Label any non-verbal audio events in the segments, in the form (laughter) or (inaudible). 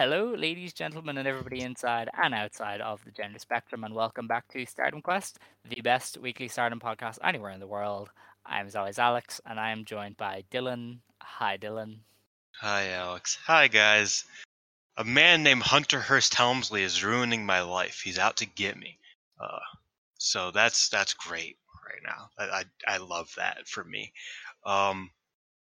Hello, ladies, gentlemen, and everybody inside and outside of the gender spectrum, and welcome back to Stardom Quest, the best weekly Stardom podcast anywhere in the world. I'm as always Alex, and I am joined by Dylan. Hi, Dylan. Hi, Alex. Hi, guys. A man named Hunter Hearst Helmsley is ruining my life. He's out to get me. Uh, so that's that's great right now. I, I I love that for me. Um,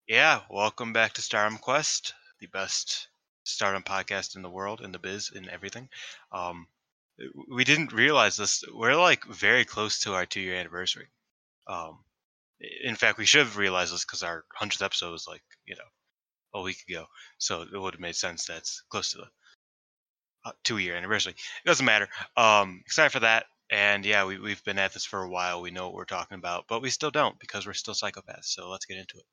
yeah, welcome back to Stardom Quest, the best Stardom podcast in the world, in the biz, in everything. Um, we didn't realize this. We're like very close to our two year anniversary. Um, in fact, we should have realized this because our hundredth episode was like you know a week ago, so it would have made sense that's close to the uh, two year anniversary. It doesn't matter. Um, excited for that. And yeah, we, we've been at this for a while. We know what we're talking about, but we still don't because we're still psychopaths. So let's get into it.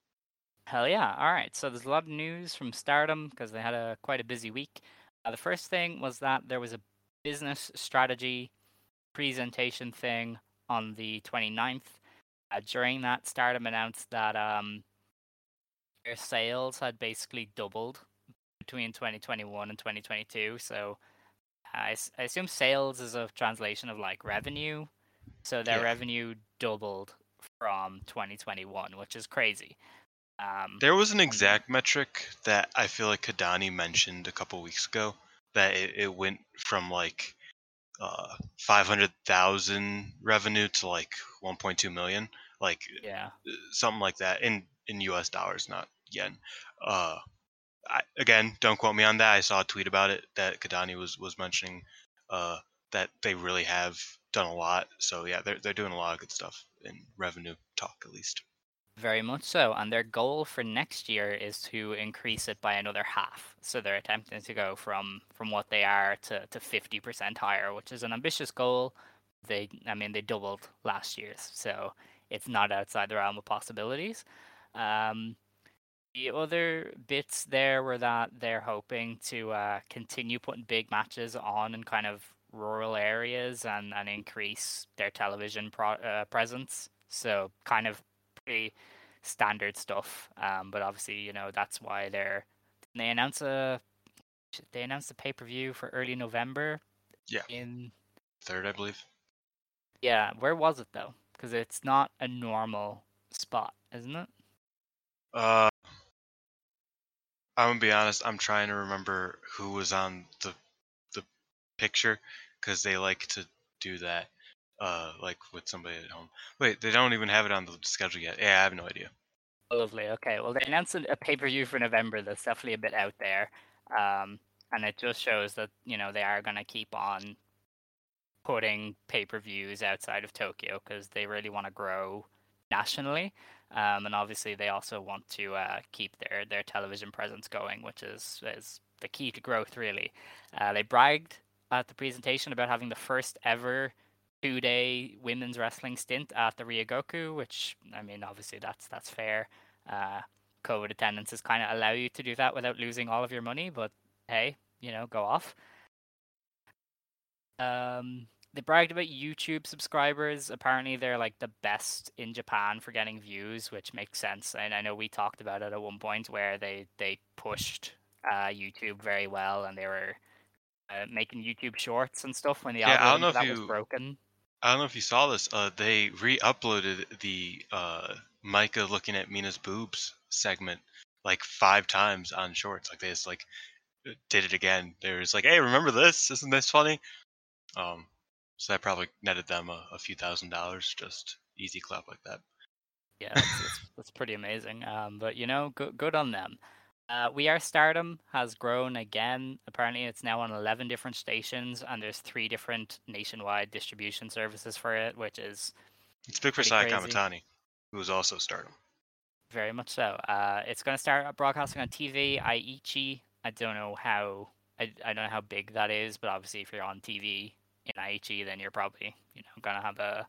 Hell yeah! All right, so there's a lot of news from Stardom because they had a quite a busy week. Uh, the first thing was that there was a business strategy presentation thing on the 29th. Uh, during that, Stardom announced that um, their sales had basically doubled between 2021 and 2022. So I assume sales is a translation of like revenue. So their Yeah. revenue doubled from 2021, which is crazy. Um, There was an exact metric that I feel like Kidani mentioned a couple weeks ago that it, it went from like uh, 500,000 revenue to like 1.2 million, like yeah. uh, something like that in in US dollars, not yen. Uh, I, again, don't quote me on that. I saw a tweet about it that Kidani was was mentioning uh, that they really have done a lot. So yeah, they're they're doing a lot of good stuff in revenue talk at least. Very much so. And their goal for next year is to increase it by another half. So they're attempting to go from from what they are to to fifty percent higher, which is an ambitious goal. They, I mean, they doubled last year's, so it's not outside the realm of possibilities. Um, the other bits there were that they're hoping to uh, continue putting big matches on in kind of rural areas and, and increase their television pro- uh, presence. So kind of pretty standard stuff. Um, but obviously, you know, that's why they're they announce a they announced a pay per view for early November. Yeah. In Third, I believe. yeah, where was it though? Because it's not a normal spot, isn't it? Uh, I'm gonna be honest. I'm trying to remember who was on the the picture because they like to do that. Uh, like with somebody at home. Wait, they don't even have it on the schedule yet. Yeah, I have no idea. Lovely. Okay. Well, they announced a pay per view for November that's definitely a bit out there, um, and it just shows that you know they are going to keep on putting pay per views outside of Tokyo because they really want to grow nationally, um, and obviously they also want to uh, keep their their television presence going, which is is the key to growth. Really, uh, they bragged at the presentation about having the first ever two day women's wrestling stint at the Ryogoku, which I mean obviously that's that's fair. Uh, COVID attendances kind of allow you to do that without losing all of your money, but hey, you know, go off. Um, they bragged about YouTube subscribers. Apparently, they're like the best in Japan for getting views, which makes sense. And I know we talked about it at one point where they they pushed uh, YouTube very well, and they were uh, making YouTube shorts and stuff when the Yeah, I don't know if that was broken. I don't know if you saw this. Uh, they re-uploaded the uh, Maika looking at Mina's boobs segment like five times on Shorts. Like they just like uh, did it again. They were just like, "Hey, remember this? Isn't this funny?" Um, so that probably netted them a, a few thousand dollars. Just easy clap like that. Yeah, that's, that's, pretty amazing. Um, but you know, good on them. Uh, we Are Stardom has grown again. Apparently, it's now on 11 different stations, and there's three different nationwide distribution services for it, which is It's big for Sai. Kamitani, who was also Stardom. very much so. Uh, it's going to start broadcasting on TV. Aichi. I don't know how. I, I don't know how big that is, but obviously, if you're on TV in Aichi, then you're probably you know going to have a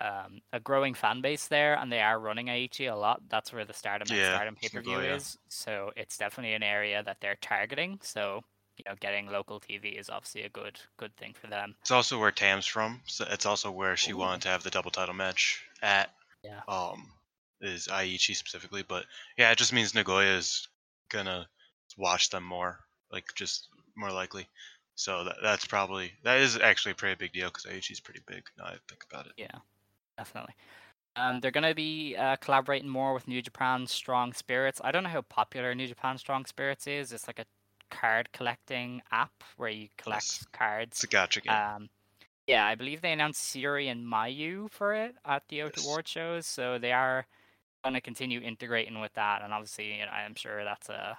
um, a growing fan base there, and they are running Aichi a lot. That's where the Stardom Yeah, Stardom pay per view is. So it's definitely an area that they're targeting. So you know, getting local TV is obviously a good good thing for them. It's also where Tam's from. So it's also where she Ooh. wanted to have the double title match at. Yeah. Um, is Aichi specifically, but yeah, it just means Nagoya is gonna watch them more, like just more likely. So that, that's probably that is actually a pretty big deal because Aichi's pretty big. Now I think about it. Yeah, definitely. Um, they're going to be uh, collaborating more with New Japan Strong Spirits. I don't know how popular New Japan Strong Spirits is. It's like a card collecting app where you collect Yes. cards. It's a gacha game. Um, yeah, I believe they announced Syuri and Mayu for it at the Yes. Award shows, so they are going to continue integrating with that. And obviously, you know, I'm sure that's a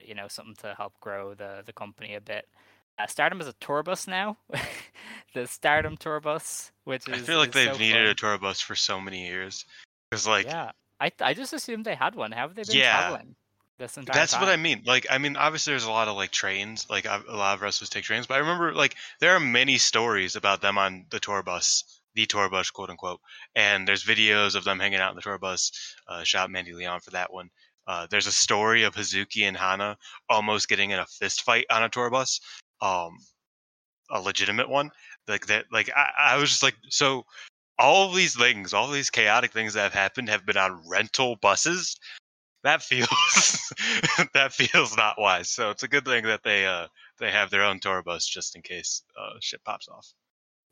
you know something to help grow the the company a bit. Uh, Stardom is a tour bus now, (laughs) the Stardom tour bus, which is I feel like is they've so needed fun. a tour bus for so many years. Because like yeah, I I just assumed they had one. Have they been Yeah. traveling this entire That's time? what I mean. Like, I mean, obviously, there's a lot of like trains. Like, a a lot of wrestlers take trains, but I remember like there are many stories about them on the tour bus, the tour bus, quote unquote. And there's videos of them hanging out in the tour bus. Uh, shout Mandy Leon for that one. Uh, there's a story of Hazuki and Hana almost getting in a fist fight on a tour bus, um, a legitimate one. Like that. Like I, I was just like, so all of these things, all these chaotic things that have happened, have been on rental buses that (laughs) feels that feels not wise. So it's a good thing that they uh they have their own tour bus just in case uh shit pops off.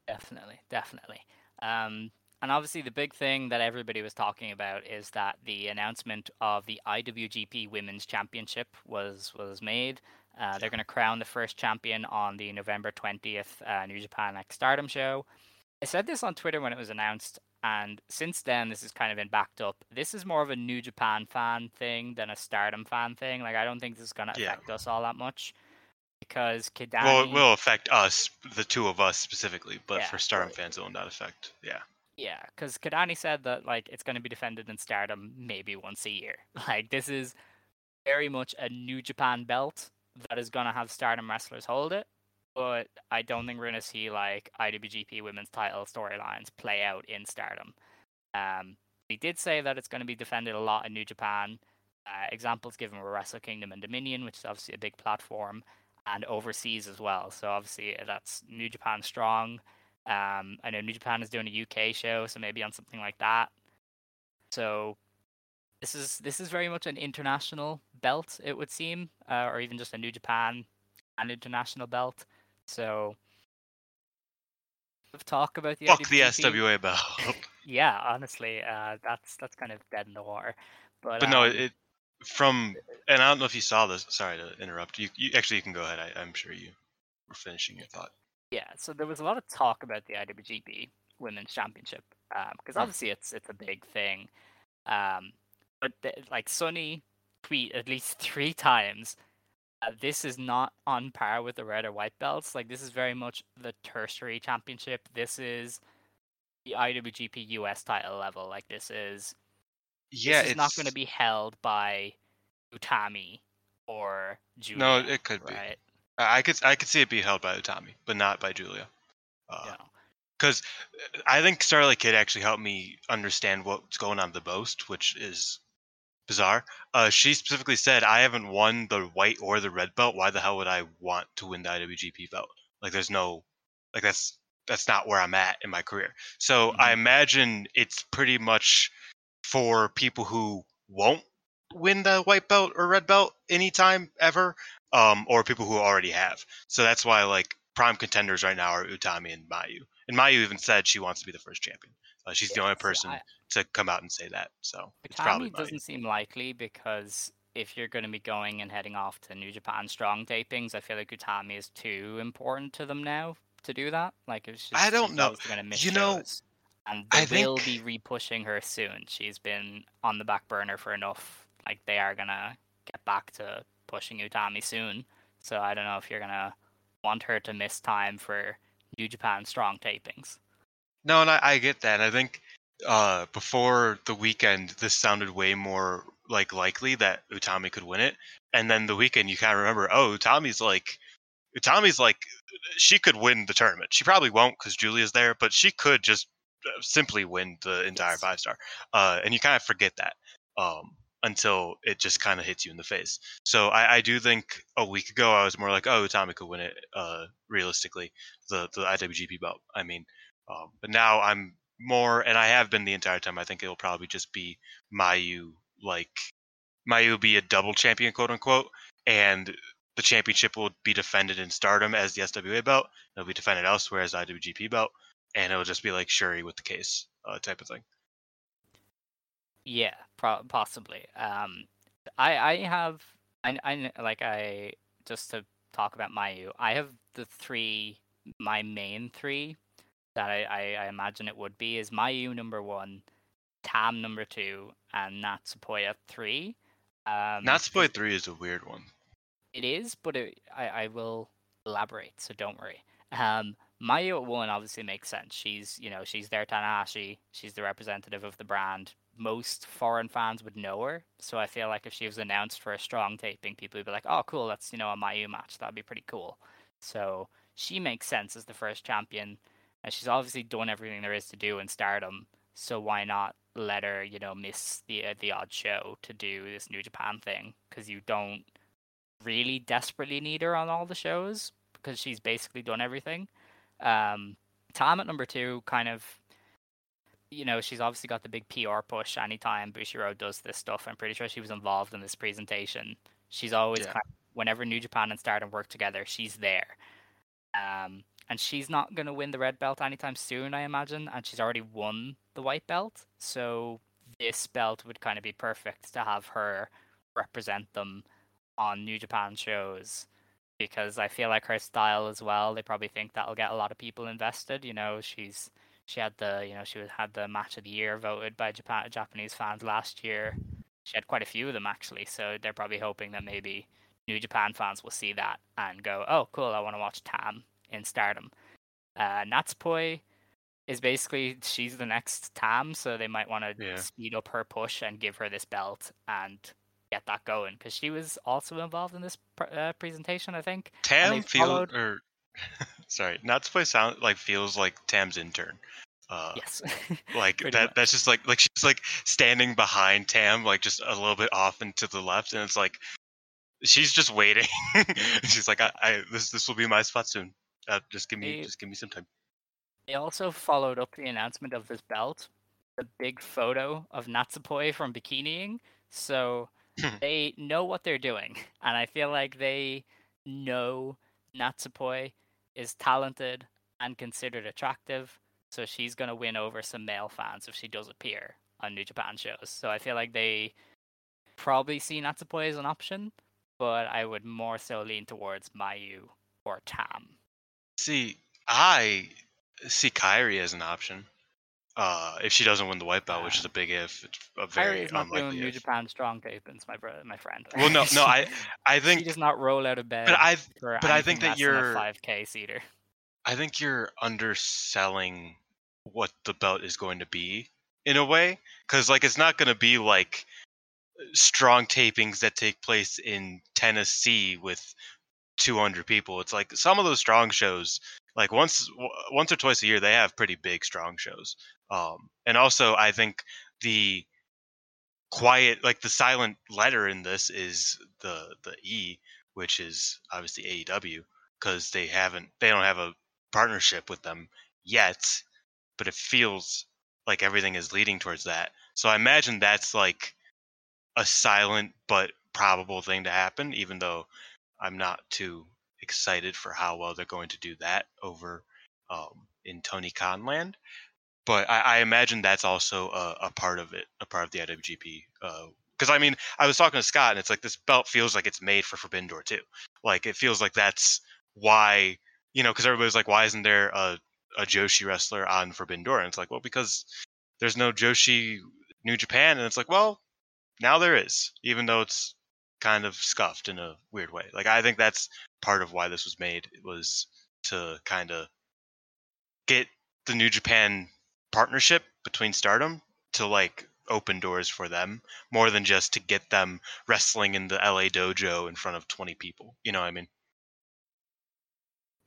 Definitely, definitely. Um, and obviously, the big thing that everybody was talking about is that the announcement of the IWGP Women's Championship was was made. Uh, they're going to crown the first champion on the November twentieth uh, New Japan X Stardom show. I said this on Twitter when it was announced, and since then this has kind of been backed up. This is more of a New Japan fan thing than a Stardom fan thing. Like I don't think this is going to Yeah. affect us all that much because Kidani. Well, it will affect us, the two of us specifically, but Yeah, for Stardom right. fans, it will not affect. Yeah, Yeah, because Kidani said that like it's going to be defended in Stardom maybe once a year. (laughs) Like this is very much a New Japan belt that is going to have Stardom wrestlers hold it, but I don't think we're going to see like IWGP Women's Title storylines play out in Stardom. Um, he did say that it's going to be defended a lot in New Japan. Uh, examples given were Wrestle Kingdom and Dominion, which is obviously a big platform, and overseas as well. So obviously that's New Japan strong. Um, I know New Japan is doing a UK show, so maybe on something like that. So this is this is very much an international belt, it would seem, uh, or even just a New Japan and international belt. So talk about the fuck the SWA belt. (laughs) Yeah, honestly, uh, that's that's kind of dead in the water. But, but no, um, it from and I don't know if you saw this. Sorry to interrupt. You, you actually you can go ahead. I, I'm sure you were finishing your thought. Yeah, so there was a lot of talk about the IWGP Women's Championship because Hmm. obviously it's it's a big thing. Um, but like Sonny tweet at least (laughs) three times, uh, this is not on par with the red or white belts. Like this is very much the tertiary championship. This is the IWGP US title level. Like this is Yeah, this is not going to be held by Utami or Giulia. No, it could be. right? I I could I could see it be held by Utami, but not by Giulia. Uh, Yeah. because I think Starlight Kid actually helped me understand what's going on the most, which is bizarre. Uh, she specifically said, "I haven't won the white or the red belt. Why the hell would I want to win the IWGP belt? Like, there's no Like that's that's not where I'm at in my career. So I imagine it's pretty much for people who won't win the white belt or red belt anytime ever, um, or people who already have. So that's why like prime contenders right now are Utami and Mayu. And Mayu even said she wants to be the first champion. Uh, she's the only person I- to come out and say that. So it's probably doesn't seem likely because if you're going to be going and heading off to New Japan Strong tapings, I feel like Utami is too important to them now to do that. Like it's just I don't know. To miss You know, shows. and I they will think- be repushing her soon. She's been on the back burner for enough. Like they are gonna get back to pushing Utami soon. So I don't know if you're gonna want her to miss time for New Japan Strong tapings. No, and I, I get that. I think uh, before the weekend, this sounded way more like likely that Utami could win it. And then the weekend, you kind of remember, oh, Utami's like, Utami's like, she could win the tournament. She probably won't because Giulia's there, but she could just uh, simply win the entire Yes. five star. Uh, and you kind of forget that um, until it just kind of hits you in the face. So I, I do think a week ago I was more like, oh, Utami could win it. Uh, realistically, the the IWGP belt. I mean, um, but now I'm more, and I have been the entire time. I think it'll probably just be Mayu, like Mayu be a double champion, quote unquote, and the championship will be defended in Stardom as the SWA belt. It'll be defended elsewhere as IWGP belt, and it'll just be like Syuri with the case uh, type of thing. Yeah, pro- possibly. Um, I I have I I like I just to talk about Mayu. I have the three my main three that I, I, I imagine it would be is Mayu number one, Tam number two, and Natsupoya three. Um, Natsupoi three is a weird one. it is, but it, I, I will elaborate, so don't worry. Um, Mayu at one obviously makes sense. She's, you know, she's their Tanahashi. She's the representative of the brand. Most foreign fans would know her, so I feel like if she was announced for a strong taping, people would be like, "Oh, cool, that's you know a Mayu match. That'd be pretty cool." So she makes sense as the first champion, and she's obviously done everything there is to do in Stardom. So why not let her, you know, miss the uh, the odd show to do this New Japan thing? Because you don't really desperately need her on all the shows because she's basically done everything. Um, Tam at number two, kind of, you know, she's obviously got the big PR push anytime Bushiroad does this stuff. I'm pretty sure she was involved in this presentation. She's always Yeah. kind of, whenever New Japan and Stardom work together, she's there. Um, and she's not going to win the red belt anytime soon, I imagine. And she's already won the white belt. So this belt would kind of be perfect to have her represent them on New Japan shows because I feel like her style as well. They probably think that'll get a lot of people invested. You know, she's she had the you know she had the match of the year voted by Japan Japanese fans last year. She had quite a few of them actually, so they're probably hoping that maybe New Japan fans will see that and go, "Oh, cool! I want to watch Tam in Stardom." Uh, Natsupoi is basically she's the next Tam, so they might want to Yeah. speed up her push and give her this belt and get that going because she was also involved in this pr- uh, presentation, I think. Tam they feel followed- or (laughs) sorry, Natsupoi sound like feels like Tam's intern. Uh, Yes, (laughs) like that much. that's just like like she's like standing behind tam like just a little bit off and to the left and it's like she's just waiting (laughs) she's like I, I this this will be my spot soon uh, just give me They- just give me some time They also followed up the announcement of this belt, the big photo of Natsupoi from bikiniing. So they know what they're doing, (laughs) and I feel like they know Natsupoi is talented and considered attractive. So she's gonna win over some male fans if she does appear on New Japan shows. So I feel like they probably see Natsupoi as an option, but I would more so lean towards Mayu or Tam. See i see Kairi as an option uh if she doesn't win the white belt which is a big if it's a very Kairi is not doing unlikely New if. Japan strong tapings, my brother, my friend. well no no i (laughs) i think she does not roll out of bed. but i but I think that less than a you're- 5k seater. I think you're underselling what the belt is going to be in a way, because like it's not going to be like strong tapings that take place in Tennessee with 200 people. It's like some of those strong shows, like once once or twice a year, they have pretty big strong shows. Um, and also, I think the quiet, like the silent letter in this is the the E, which is obviously AEW because they haven't they don't have a partnership with them yet, but it feels like everything is leading towards that. So I imagine that's like a silent but probable thing to happen, even though I'm not too excited for how well they're going to do that over um, in Tony Khan land. But I, I imagine that's also a, a part of it, a part of the IWGP. Because I mean, I was talking to Scott, and it's like this belt feels like it's made for Forbidden Door too. Like it feels like that's why you know, because everybody's like, why isn't there a a Joshi wrestler on Forbidden Door? And it's like, well, because there's no Joshi New Japan, and it's like, well, now there is, even though it's kind of scuffed in a weird way. Like I think that's part of why this was made It was to kind of get the New Japan partnership between Stardom to like open doors for them more than just to get them wrestling in the LA dojo in front of 20 people. You know what I mean?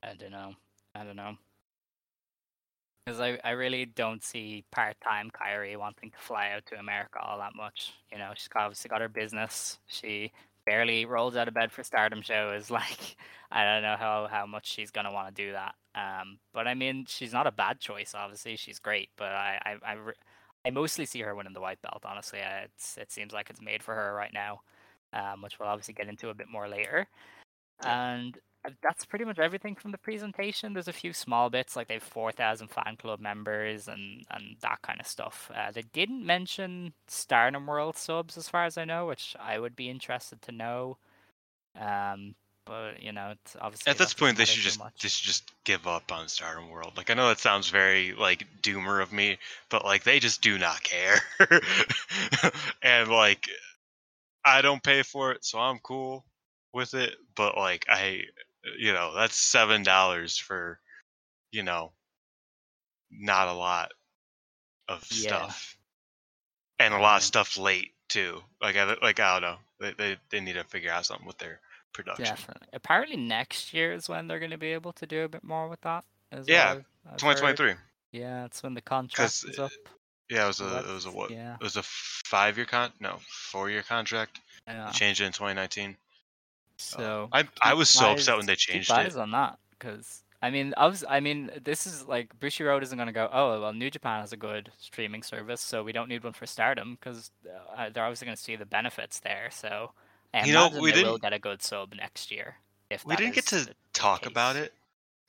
I don't know. I don't know. Because I, I really don't see part time Kairi wanting to fly out to America all that much. You know, she's got, obviously got her business. She barely rolls out of bed for stardom shows. (laughs) Like, I don't know how, how much she's going to want to do that. Um, but I mean, she's not a bad choice, obviously. She's great. But I, I, I, I mostly see her winning the white belt, honestly. It's, it seems like it's made for her right now, um, which we'll obviously get into a bit more later. And that's pretty much everything from the presentation. There's a few small bits, like they have 4,000 fan club members and, and that kind of stuff. Uh, they didn't mention Stardom World subs, as far as I know, which I would be interested to know. Um, but you know, it's obviously At this point, they should just they should just give up on Stardom World. Like I know that sounds very like doomer of me, but like they just do not care. (laughs) and like I don't pay for it, so I'm cool with it. But like I, you know, that's seven dollars for, you know, not a lot of Yeah. stuff, and a lot of Um, stuff late too. Like I like I don't know. They they, they need to figure out something with their production. Definitely. Apparently, next year is when they're going to be able to do a bit more with that. As Yeah, well, I've heard. 2023. Yeah, it's when the contract is up. Yeah, it was a it was a what? yeah. It was a five year con no four year contract. Yeah. Changed it in 2019. So I I was so upset when they changed eyes it. on that because I mean, I was, I mean, this is like Bushiroad isn't going to go. Oh well, New Japan has a good streaming service, so we don't need one for Stardom because uh, they're obviously going to see the benefits there. So I You know, we they will didn't- get a good sub next year. If We didn't get to the- the talk about it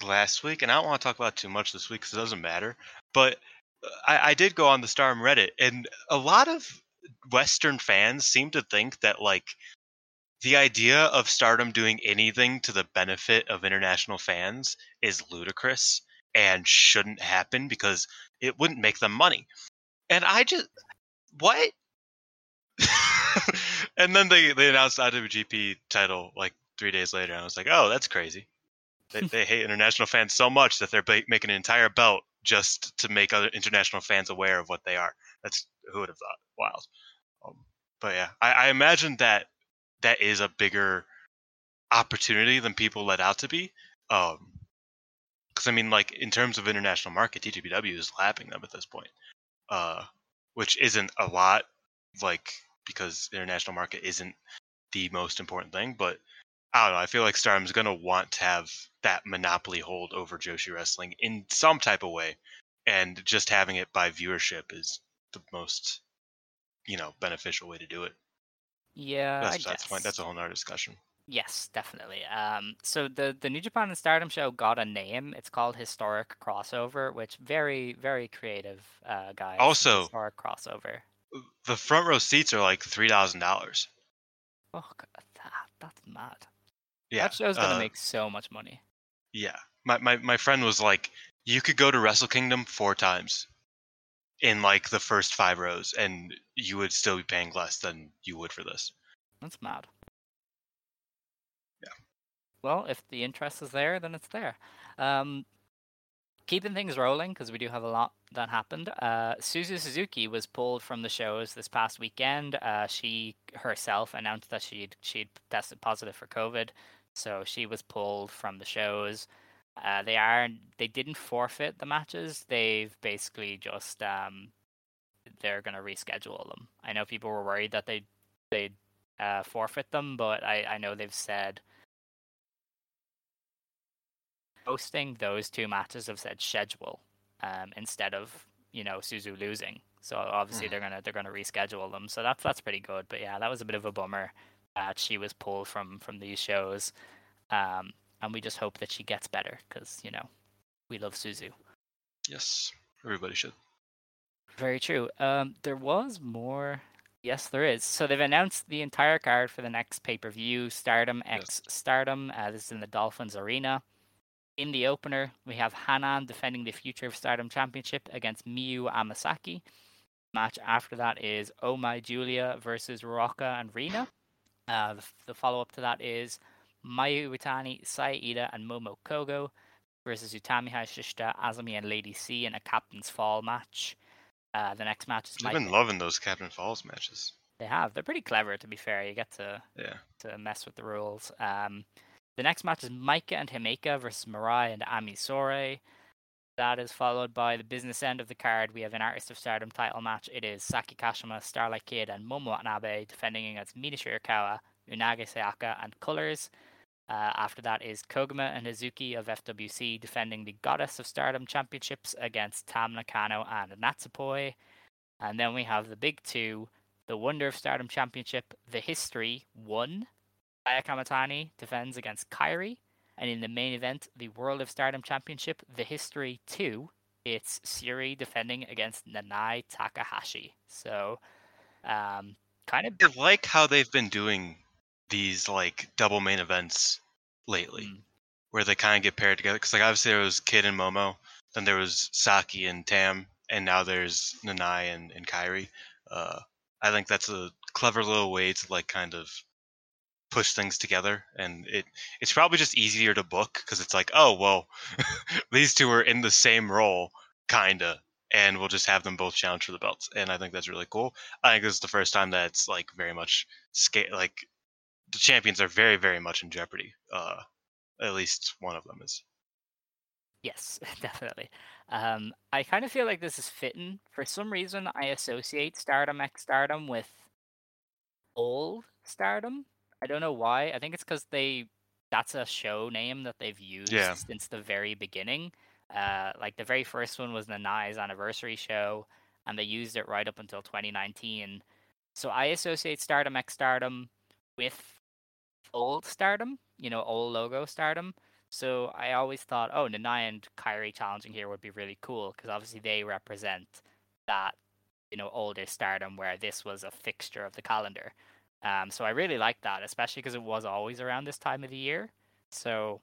last week, and I don't want to talk about it too much this week because it doesn't matter. But uh, I, I did go on the Stardom Reddit, and a lot of Western fans seem to think that like the idea of Stardom doing anything to the benefit of international fans is ludicrous and shouldn't happen because it wouldn't make them money. And I just what? (laughs) and then they they announced the IWGP title like three days later, and I was like, oh, that's crazy. They, (laughs) they hate international fans so much that they're making an entire belt just to make other international fans aware of what they are. That's who would have thought? Wild. Um, but yeah, I, I imagine that that is a bigger opportunity than people let out to be. Um, because I mean, like in terms of international market, TJPW is lapping them at this point, uh, which isn't a lot, like because international market isn't the most important thing. But I don't know. I feel like Stardom's gonna want to have that monopoly hold over Joshi wrestling in some type of way, and just having it by viewership is the most, you know, beneficial way to do it. Yeah, That's I that's fine. That's a whole nother discussion. Yes, definitely. Um, so the the New Japan and Stardom show got a name. It's called Historic Crossover, which very very creative uh, guys. Also- Historic Crossover. The front row seats are like three thousand dollars. Fuck that. That's mad. Yeah, that show's gonna uh, make so much money. Yeah. My, my my friend was like, you could go to Wrestle Kingdom four times in like the first five rows and you would still be paying less than you would for this. That's mad. Yeah. Well, if the interest is there, then it's there. Um, keeping things rolling because we do have a lot that happened. Uh, Suzu Suzuki was pulled from the shows this past weekend. Uh, she herself announced that she'd she'd tested positive for COVID, so she was pulled from the shows. Uh, they are they didn't forfeit the matches. They've basically just um, they're gonna reschedule them. I know people were worried that they they uh, forfeit them, but I, I know they've said hosting those two matches have said schedule um, instead of you know Suzu losing. So obviously Mm. they're gonna they're gonna reschedule them. So that's that's pretty good. But yeah, that was a bit of a bummer that she was pulled from from these shows. Um, and we just hope that she gets better because you know we love Suzu. Yes, everybody should. Very true. Um, there was more. Yes, there is. So they've announced the entire card for the next pay per view, Stardom X Stardom. Uh, this is in the Dolphins Arena. In the opener, we have Hanan defending the Future of Stardom Championship against Miyu Amasaki. Match after that is Oh My Giulia versus Rocca and Rina. Uh, the, the follow up to that is Mayu Iwatani, Sai Iida, and Momo Kohgo versus Utami Hayashishita, Azumi, and Lady C in a Captain's Fall match. Uh, the next match is I've been loving those Captain Falls matches. They have. They're pretty clever, to be fair. You get to Yeah. to mess with the rules. Um, the next match is Maika and Himeka versus Mirai and Ami Sourei. That is followed by the business end of the card. We have an Artist of Stardom title match. It is Saki Kashima, Starlight Kid, and Momo Watanabe defending against Mina Shirakawa, Unagi Sayaka, and Colors. Uh, after that is Koguma and Hazuki of FWC defending the Goddess of Stardom Championships against Tam Nakano and Natsupoi. And then we have the big two, the Wonder of Stardom Championship, the History 1. Saya Kamitani defends against Kairi. And in the main event, the World of Stardom Championship, the History 2, it's Syuri defending against Nanae Takahashi. So, um, kind of I like how they've been doing these like double main events lately, Mm. where they kind of get paired together. Because like obviously there was Kid and Momo, then there was Saki and Tam, and now there's Nanae and and Kairi. Uh, I think that's a clever little way to like kind of push things together, and it it's probably just easier to book because it's like, oh well, (laughs) these two are in the same role, kinda. And we'll just have them both challenge for the belts, and I think that's really cool. I think this is the first time that it's like very much scale like the champions are very very much in jeopardy. Uh, at least one of them is. Yes, (laughs) definitely. Um, I kind of feel like this is fitting. For some reason, I associate Stardom X Stardom with old Stardom. I don't know why. I think it's because they that's a show name that they've used Yeah. since the very beginning. Uh, like the very first one was Nanae's anniversary show, and they used it right up until 2019. So I associate Stardom X Stardom with old Stardom, you know, old logo Stardom. So I always thought, oh, Nanae and Kairi challenging here would be really cool because obviously they represent that, you know, older Stardom where this was a fixture of the calendar. Um, so I really like that, especially because it was always around this time of the year. So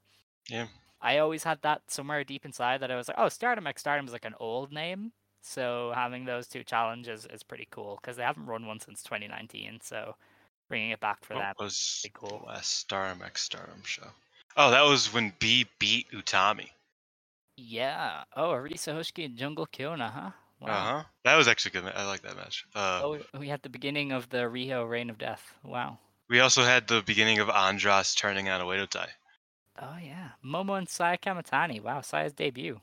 Yeah. I always had that somewhere deep inside that I was like, oh, Stardom X Stardom is like an old name. So having those two challenges is pretty cool because they haven't run one since 2019. So bringing it back for What them. was pretty cool. last Stardom X Stardom show? Oh, that was when B beat Utami. Yeah. Oh, Arisa Hoshiki and Jungle Kyona, huh? Wow. Uh huh. That was actually good. I like that match. Uh, Oh, we had the beginning of the Riho Reign of Death. Wow. we also had the beginning of Andras turning on Oedo Tai. Oh yeah, Momo and Saya Kamitani. Wow, Saya's debut.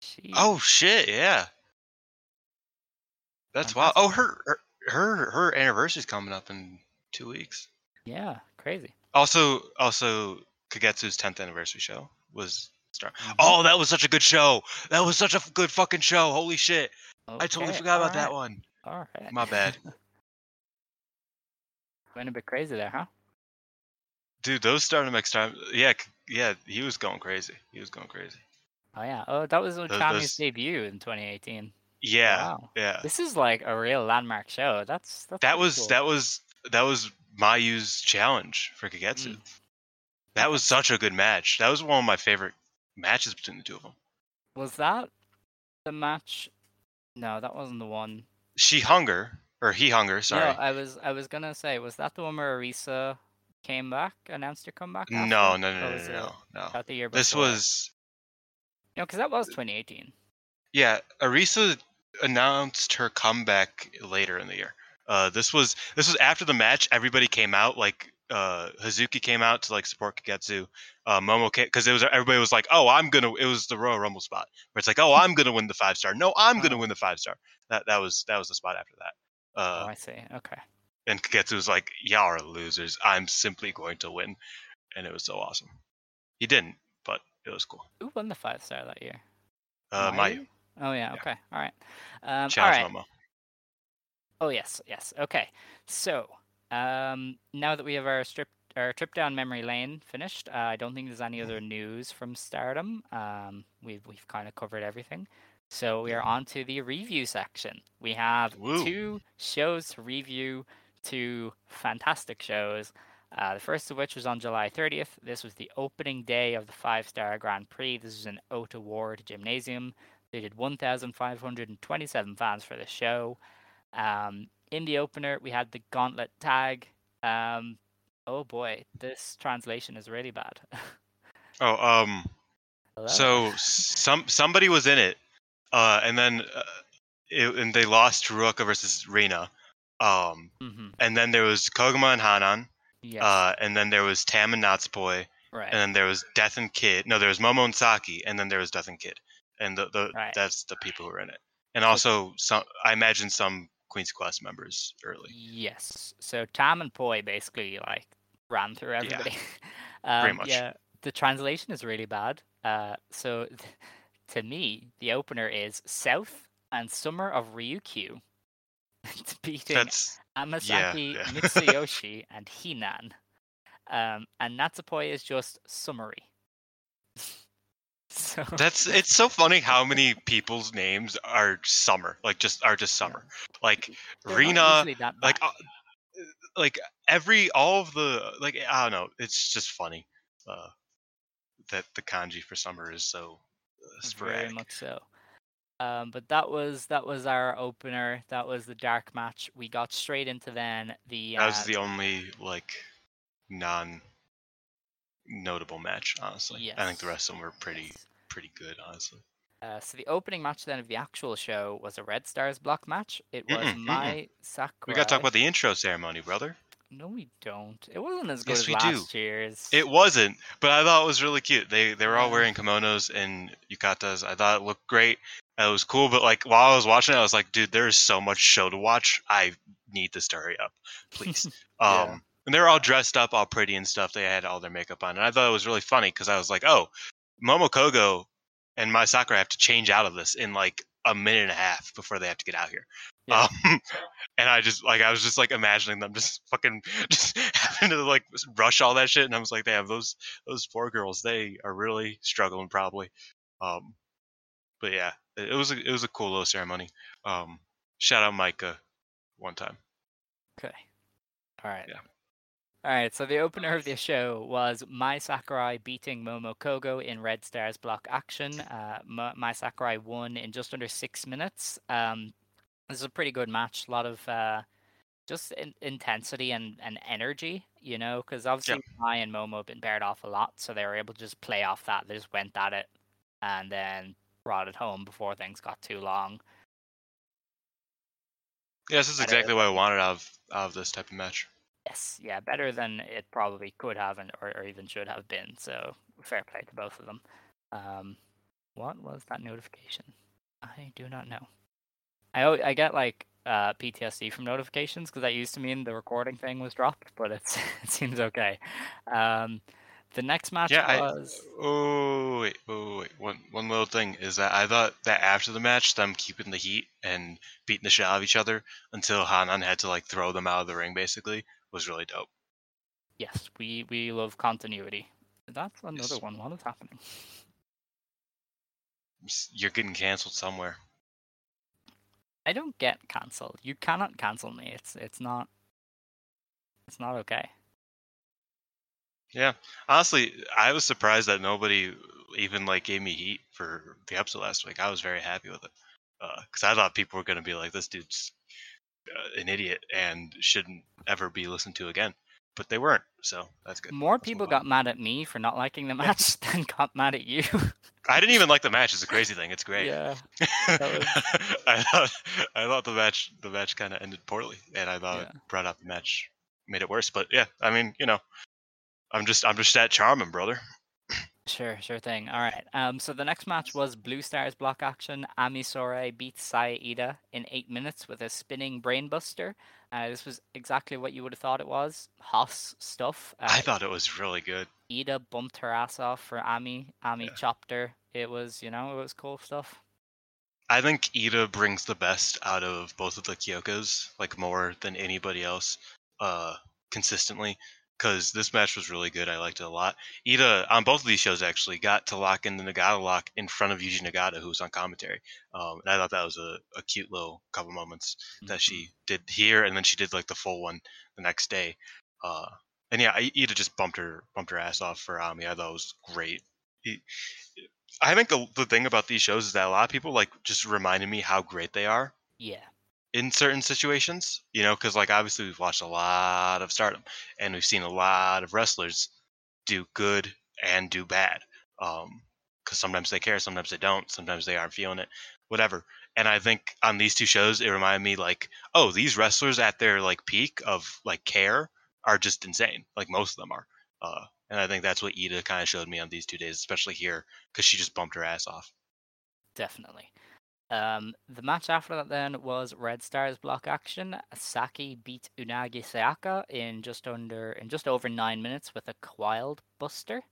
She. Oh shit! Yeah. That's wild. Oh, her her her, her anniversary's coming up in two weeks. Yeah, crazy. Also, also Kagetsu's 10th anniversary show was Star. Mhm. Oh, that was such a good show. That was such a good fucking show. Holy shit! I totally Okay, forgot about that one. All right. My bad. (laughs) Went a bit crazy there, huh? Dude, those Stardom X time. Yeah, yeah, he was going crazy. He was going crazy. Oh yeah. Oh, that was Utami's debut in 2018. Yeah, Wow. yeah. This is like a real landmark show. That's, that's That was cool. that was that was Mayu's challenge for Kagetsu. Mm. That was such a good match. That was one of my favorite matches between the two of them. Was that the match? No, that wasn't the one. She hunger or he hunger. Sorry. No, I was I was gonna say, was that the one where Arisa came back, announced her comeback? No, after? no, no, no, no, no, no. That the year This was no, because that was 2018. yeah. Arisa announced her comeback later in the year. Uh, this was this was after the match. Everybody came out like uh, Hazuki came out to like support Kagetsu. Uh, Momo because it was everybody was like, oh, I'm gonna. It was the Royal Rumble spot where it's like, oh, I'm gonna win the five star. No, I'm gonna Oh. win the five star. That that was that was the spot after that. Uh, oh, I see. Okay. and Kagetsu was like, "Y'all are losers. I'm simply going to win," and it was so awesome. He didn't, but it was cool. Who won the five star that year? Uh, Mayu? Mayu, Oh yeah. Yeah. Okay. All right. Um, all right. Momo. Oh yes, yes. Okay. So, um, now that we have our strip our trip down memory lane finished, uh, I don't think there's any other news from Stardom. Um, we've we've kind of covered everything. So we are on to the review section. We have Woo. two shows to review, two fantastic shows. Uh, the first of which was on July 30th. This was the opening day of the five star Grand Prix. This was an Ota Ward gymnasium. They did 1,527 fans for the show. Um, in the opener, we had the gauntlet tag. Um, oh boy, this translation is really bad. (laughs) Oh, um, Hello? so some somebody was in it, uh, and then uh, it, and they lost to Ruaka versus Rina. Um, Mhm, and then there was Koguma and Hanan, yes, uh, and then there was Tam and Natsupoi, right. and then there was Death and Kid. No, there was Momo and Saki, and then there was Death and Kid, and the, the Right. that's the people who were in it, and also some. I imagine some Queen's class members early. Yes. So Tam and Poi basically like ran through everybody. (laughs) um, much. Yeah. The translation is really bad. Uh, so (laughs) to me, the opener is South and Summer of Ryukyu (laughs) beating That's Amasaki, yeah. Mitsuyoshi, and Hinan. Um, and Natsupoi is just summary. So that's it's so funny how many people's names are summer, like just are just summer. Like they're not Rina, usually that like uh, like every all of the like I don't know, it's just funny uh, that the kanji for summer is so uh, Very much so. Um, but that was that was our opener. That was the dark match. We got straight into then the. That was uh, the only like non notable match, honestly. I think the rest of them were pretty yes. pretty good, honestly. Uh, so the opening match then of the actual show was a Red Stars block match. It was Mm-mm, Mai Sakurai. We gotta talk about the intro ceremony, brother. No, we don't. It wasn't as good Yes, as we do. last year's. It wasn't, but I thought it was really cute. They they were all wearing kimonos and yukatas. I thought it looked great. It was cool, but like while I was watching it, I was like, dude, there is so much show to watch. I need this to hurry up, please. (laughs) Yeah. Um, and they were all dressed up, all pretty and stuff. They had all their makeup on, and I thought it was really funny because I was like, oh, Momokogo and my Sakura have to change out of this in like a minute and a half before they have to get out here. Yeah. Um, (laughs) and I just like I was just like imagining them just (laughs) fucking (laughs) just having to like rush all that shit, and I was like, damn, those those poor girls, they are really struggling probably. Um, but yeah, it, it was a, it was a cool little ceremony. Um, shout out Maika one time. Okay. All right. Yeah. All right. So the opener of the show was Mai Sakurai beating Momo Kohgo in Red Stars block action. Uh, Mai Sakurai won in just under six minutes. Um, this is a pretty good match. A lot of uh, just in- intensity and, and energy, you know, because obviously Mai and Momo have been paired off a lot, so they were able to just play off that. They just went at it and then brought it home before things got too long. Yeah, this is exactly what I wanted out of out of this type of match. Yes, yeah, better than it probably could have and or, or even should have been. So fair play to both of them. Um, what was that notification? I do not know. I I get like uh, PTSD from notifications because that used to mean the recording thing was dropped, but it's (laughs) it seems okay. Um, the next match Yeah, I, was oh wait, oh wait. One one little thing is that I thought that after the match, them keeping the heat and beating the shit out of each other until Hanan had to like throw them out of the ring, basically, was really dope. yes, we we love continuity. That's another Yes. one. What is happening? You're getting canceled somewhere. I don't get cancelled. You cannot cancel me. It's it's not. It's not okay. Yeah, honestly, I was surprised that nobody even like gave me heat for the episode last week. I was very happy with it because I thought people were gonna be like, "This dude's uh, Uh, an idiot and shouldn't ever be listened to again," but they weren't. So that's good. More Let's people got mad at me for not liking the match (laughs) than got mad at you. I didn't even like the match. It's a crazy thing. It's great. Yeah. (laughs) was- I thought I thought the match the match kind of ended poorly, and I thought Yeah. it brought up the match made it worse. But yeah, I mean, you know, I'm just I'm just that charming, brother. Sure, sure thing. All right. Um, so the next match was Blue Stars block action. Ami Sourei beats Saya Iida in eight minutes with a spinning brainbuster. Uh, this was exactly what you would have thought it was. Hoss stuff. Uh, I thought it was really good. Iida bumped her ass off for Ami. Ami Yeah. chopped her. It was, you know, it was cool stuff. I think Iida brings the best out of both of the Kyokas, like more than anybody else, uh, consistently. Because this match was really good. I liked it a lot. Iida on both of these shows actually got to lock in the Nagata lock in front of Yuji Nagata, who was on commentary. Um, and I thought that was a, a cute little couple moments that she did here, and then she did like the full one the next day. Uh, and yeah, I- Iida just bumped her bumped her ass off for Ami. I thought it was great. He- I think the, the thing about these shows is that a lot of people like just reminded me how great they are Yeah. In certain situations. You know, because like obviously we've watched a lot of Stardom, and we've seen a lot of wrestlers do good and do bad. Um, because sometimes they care, sometimes they don't, sometimes they aren't feeling it, whatever. And I think on these two shows, it reminded me like, oh, these wrestlers at their like peak of like care are just insane. Like most of them are. Uh, and I think that's what Iida kind of showed me on these two days, especially here, because she just bumped her ass off. Definitely. Um, the match after that then was Red Stars block action. Saki beat Unagi Sayaka in just under in just over nine minutes with a Wild Buster.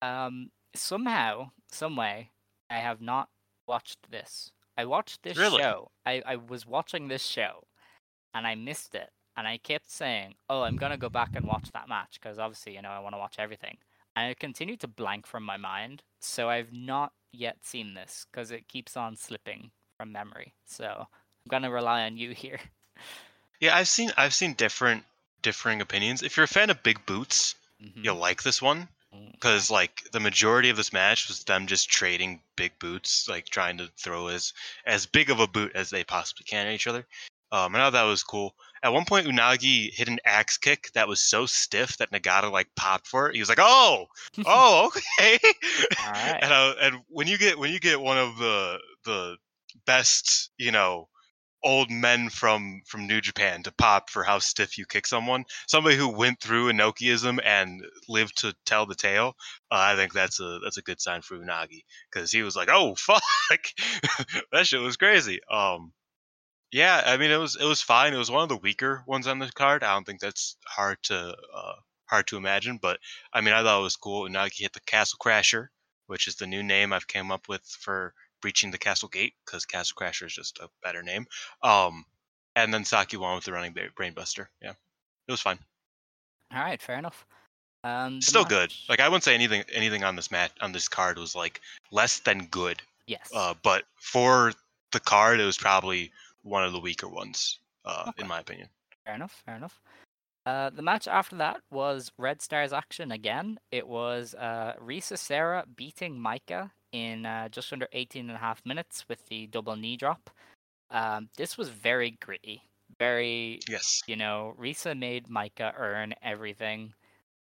Um, somehow, some way, I have not watched this. I watched this Really? show. I, I was watching this show, and I missed it. And I kept saying, "Oh, I'm gonna go back and watch that match because obviously, you know, I want to watch everything." And it continued to blank from my mind, so I've not yet seen this because it keeps on slipping from memory. So I'm gonna rely on you here. Yeah, I've seen I've seen different differing opinions. If you're a fan of big boots, Mhm. you'll like this one Mm, because like the majority of this match was them just trading big boots, like trying to throw as as big of a boot as they possibly can at each other. Um, and I thought that was cool. At one point, Unagi hit an axe kick that was so stiff that Nagata like popped for it. He was like, "Oh, (laughs) oh, okay." (laughs) And uh, and when you get when you get one of the the best, you know, old men from from New Japan to pop for how stiff you kick someone, somebody who went through Inokiism and lived to tell the tale, uh, I think that's a that's a good sign for Unagi because he was like, "Oh (laughs) fuck, that shit was crazy." Um, yeah, I mean it was it was fine. It was one of the weaker ones on the card. I don't think that's hard to uh, hard to imagine, but I mean I thought it was cool. Unagi hit the Castle Crasher, which is the new name I've came up with for breaching the castle gate because Castle Crasher is just a better name. Um, and then Saki won with the running brainbuster. Yeah, it was fine. All right, fair enough. Um, Still good. Like I wouldn't say anything anything on this mat on this card was like less than good. yes, Uh, but for the card, it was probably one of the weaker ones, uh, Okay. in my opinion. fair enough, fair enough. Uh, the match after that was Red Stars action again. It was uh, Risa Sera beating Maika in uh, just under 18 and a half minutes with the double knee drop. Um, this was very gritty, very Yes. you know, Risa made Maika earn everything,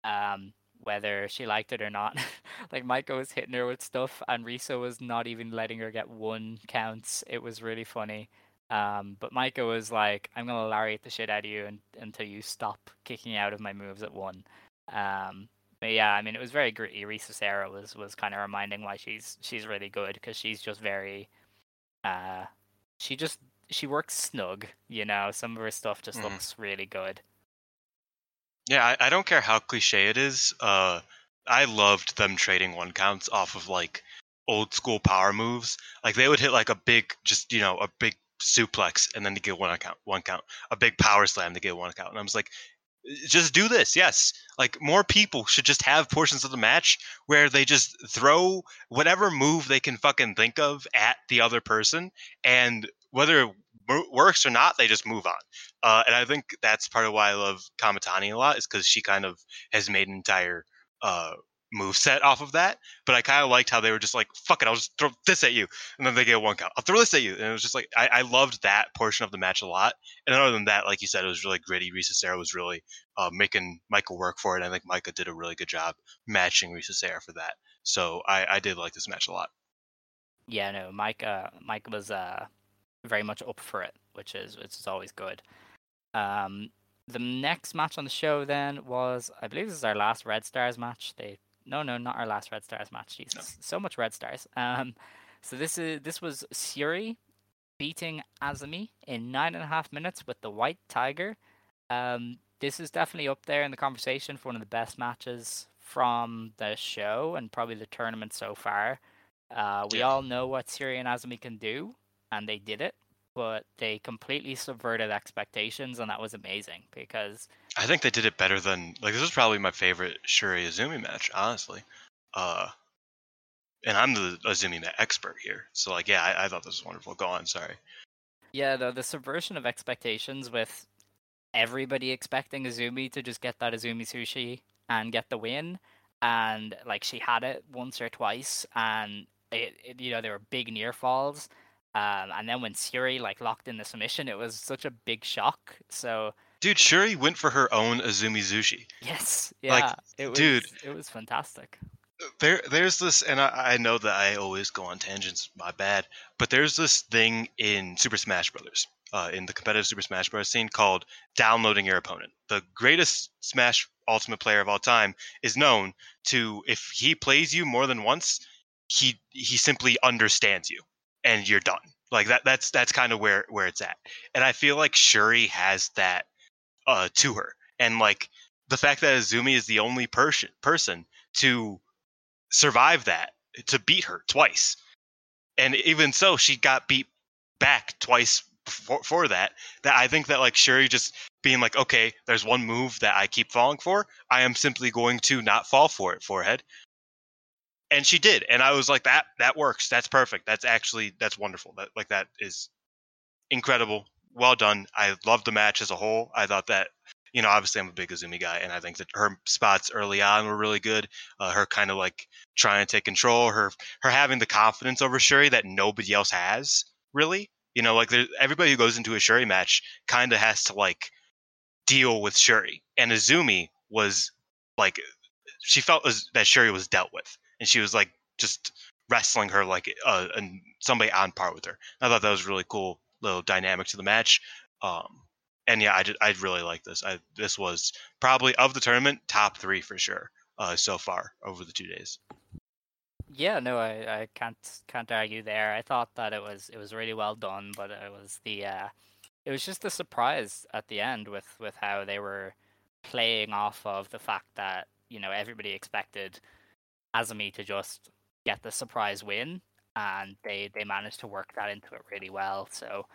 um, whether she liked it or not. (laughs) like Maika was hitting her with stuff, and Risa was not even letting her get one counts. It was really funny. Um, but Maika was like, "I'm gonna lariat the shit out of you un- until you stop kicking out of my moves at one." Um, but yeah, I mean, it was very gritty. Risa Sera was was kind of reminding why she's she's really good because she's just very, uh, she just she works snug. You know, some of her stuff just Mhm. looks really good. Yeah, I, I don't care how cliche it is. Uh, I loved them trading one counts off of like old school power moves. Like they would hit like a big, just you know, a big suplex, and then to get one count, one count. A big power slam to get one count. And I was like, just do this. Yes, like more people should just have portions of the match where they just throw whatever move they can fucking think of at the other person, and whether it works or not, they just move on. Uh, and I think that's part of why I love Kamitani a lot, is because she kind of has made an entire uh, move set off of that. But I kind of liked how they were just like, "Fuck it, I'll just throw this at you," and then they get one count. I'll throw this at you, and it was just like I, I loved that portion of the match a lot. And other than that, like you said, it was really gritty. Risa Sera was really uh, making Maika work for it. I think Maika did a really good job matching Risa Sera for that. So I, I did like this match a lot. Yeah, no, Mike. Uh, Mike was uh very much up for it, which is which is always good. Um, the next match on the show then was, I believe, this is our last Red Stars match. They no, no, not our last Red Stars match. Jesus, so much Red Stars. Um, so this is this was Syuri beating Azumi in nine and a half minutes with the White Tiger. Um, this is definitely up there in the conversation for one of the best matches from the show and probably the tournament so far. Uh, we Yeah. all know what Syuri and Azumi can do, and they did it, but they completely subverted expectations, and that was amazing because I think they did it better than like this was probably my favorite Syuri Azumi match, honestly. Uh, and I'm the Azumi expert here, so like yeah, I, I thought this was wonderful. Go on, sorry. Yeah, the the subversion of expectations with everybody expecting Azumi to just get that Azumi sushi and get the win, and like she had it once or twice, and it, it you know there were big near falls, um, and then when Syuri like locked in the submission, it was such a big shock. So Dude, Syuri went for her own Azumi Zushi. yes, Like, yeah, it was dude. it was fantastic. There, there's this, and I, I know that I always go on tangents. My bad, but there's this thing in Super Smash Brothers, uh, in the competitive Super Smash Bros. scene called downloading your opponent. The greatest Smash Ultimate player of all time is known to, if he plays you more than once, he he simply understands you, and you're done. Like that. That's that's kind of where where it's at. And I feel like Syuri has that uh, to her, and like the fact that Azumi is the only person person to survive that to beat her twice. And even so, she got beat back twice for, for that. That I think that like Syuri just being like, okay, there's one move that I keep falling for. I am simply going to not fall for it, forehead. And she did, and I was like, that that works. That's perfect. That's actually that's wonderful. That like that is incredible. Well done. I love the match as a whole. I thought that you know, obviously I'm a big Azumi guy, and I think that her spots early on were really good. Uh, her kind of like trying to take control, her her having the confidence over Syuri that nobody else has, really. You know, like there, everybody who goes into a Syuri match kind of has to like deal with Syuri, and Azumi was like she felt as, that Syuri was dealt with, and she was like just wrestling her like uh, and somebody on par with her. I thought that was really cool little dynamic to the match. Um, and yeah, I did, I really like this. I this was probably of the tournament top three for sure uh, so far over the two days. Yeah, no, I, I can't can't argue there. I thought that it was it was really well done, but it was the uh, it was just a surprise at the end with with how they were playing off of the fact that you know everybody expected Azumi to just get the surprise win, and they they managed to work that into it really well. So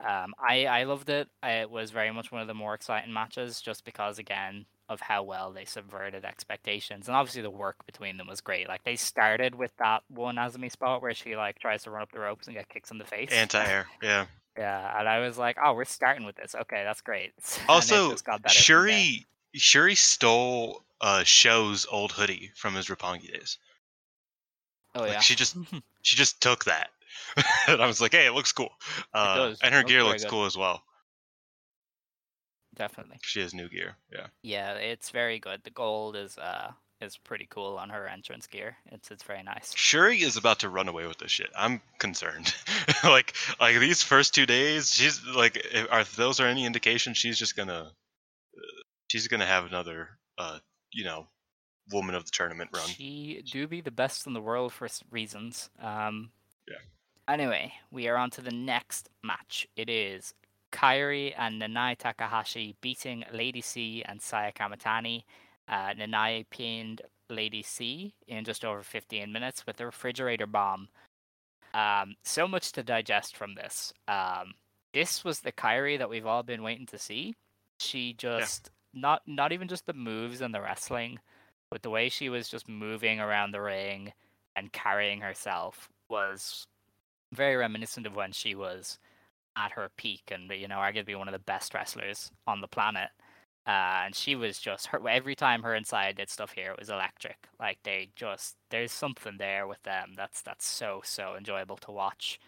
um, I I loved it. It was very much one of the more exciting matches, just because again of how well they subverted expectations, and obviously the work between them was great. Like they started with that one Azumi spot where she like tries to run up the ropes and get kicks in the face. Anti air, (laughs) yeah. Yeah, and I was like, oh, we're starting with this. Okay, that's great. (laughs) Also, just got better from there. Syuri Syuri stole uh, SHO's old hoodie from his Roppongi days. Oh Like yeah, she just (laughs) she just took that, (laughs) and I was like, hey, it looks cool. Uh, does. and her looks gear looks good. cool as well. definitely. She has new gear. Yeah. Yeah, it's very good. The gold is uh is pretty cool on her entrance gear. It's it's very nice. Syuri is about to run away with this shit. I'm concerned. (laughs) like like these first two days, she's like, if, are those are any indication she's just gonna she's gonna have another uh you know woman of the tournament run. She do be the best in the world for reasons. Um, Yeah. Anyway, we are on to the next match. It is Kairi and Nanae Takahashi beating Lady C and Saya Kamitani. Uh, Nanae pinned Lady C in just over 15 minutes with a refrigerator bomb. Um, so much to digest from this. Um, this was the Kairi that we've all been waiting to see. She just not not even just the moves and the wrestling, but the way she was just moving around the ring and carrying herself was very reminiscent of when she was at her peak and you know arguably one of the best wrestlers on the planet. Uh, and she was just her every time her inside did stuff here, it was electric. Like they just there's something there with them that's that's so so enjoyable to watch.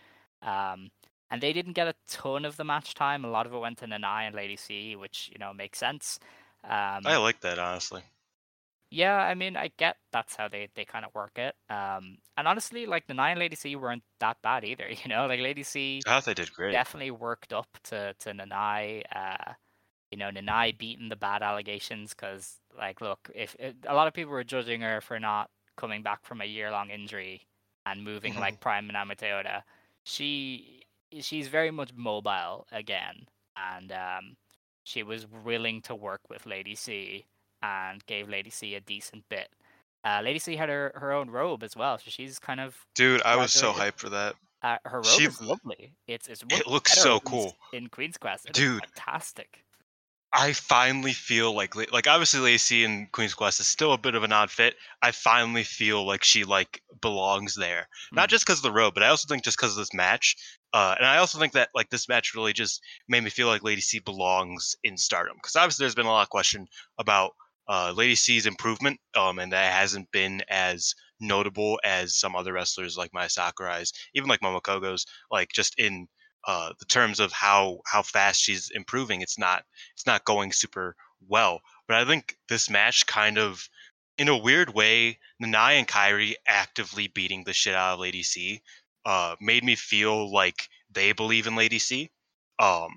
Um, and they didn't get a ton of the match time. A lot of it went to Nanae and Lady C, which you know makes sense. Um, I like that honestly. yeah, I mean, I get that's how they, they kind of work it. Um, and honestly, like the nine Lady C weren't that bad either. (laughs) You know, like Lady C, thought they did great. definitely worked up to to Nanae. Uh, you know, Nanae beating the bad allegations because, like, look, if it, a lot of people were judging her for not coming back from a year long injury and moving Mhm. like Prime Manami Toyota, she she's very much mobile again, and um, she was willing to work with Lady C and gave Lady C a decent bit. Uh, Lady C had her, her own robe as well, so she's kind of Dude, I was so hyped for that. uh, her robe She- is lovely. It's it's much looks so cool. in Queen's Quest. It Dude. fantastic. I finally feel like like obviously Lacey in Queen's Quest is still a bit of an odd fit. I finally feel like she like belongs there. Not Mm. just because of the road, but I also think just because of this match. Uh, and I also think that like this match really just made me feel like Lady C belongs in Stardom because obviously there's been a lot of question about uh, Lady C's improvement, um, and that hasn't been as notable as some other wrestlers like Mai Sakurai's, even like Momo Kohgo's. Like just in uh, the terms of how how fast she's improving, it's not it's not going super well. But I think this match kind of, in a weird way, Nanae and Kairi actively beating the shit out of Lady C, uh, made me feel like they believe in Lady C, um,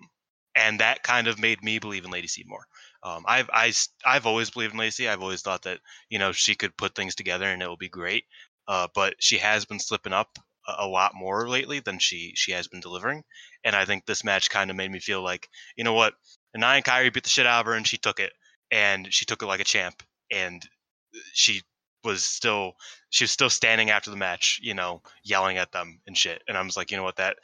and that kind of made me believe in Lady C more. Um, I've I, s- I've always believed in Lady C. I've always thought that you know she could put things together and it will be great. Uh, but she has been slipping up a, lot more lately than she she has been delivering, and I think this match kind of made me feel like you know what, Nanae and Kairi beat the shit out of her and she took it, and she took it like a champ, and she was still she was still standing after the match, you know, yelling at them and shit. And I was like, you know what, that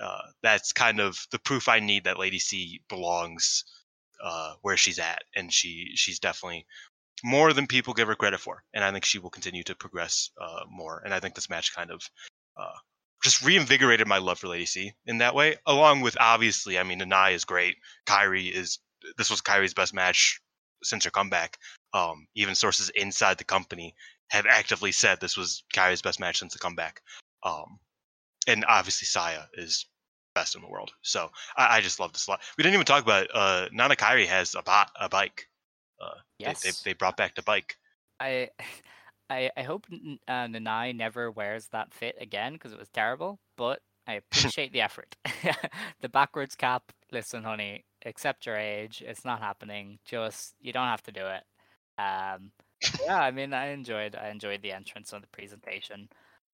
uh, that's kind of the proof I need that Lady C belongs uh, where she's at, and she she's definitely more than people give her credit for. And I think she will continue to progress uh, more. And I think this match kind of uh, just reinvigorated my love for Lady C in that way. Along with obviously, I mean, Nanae is great. Kairi is this was Kairi's best match since her comeback. Um, even sources inside the company have actively said this was Kairi's best match since the comeback. Um, and obviously Saya is best in the world. So I, I just love this a lot. We didn't even talk about uh, Nana Kairi has a bot a bike. Uh, they- Yes. they, they brought back the bike. I, (laughs) I, I hope uh, Nanae never wears that fit again because it was terrible. But I (laughs) appreciate the effort. (laughs) the backwards cap. Listen, honey, accept your age. It's not happening. Just you don't have to do it. Um, yeah, I mean, I enjoyed I enjoyed the entrance and the presentation.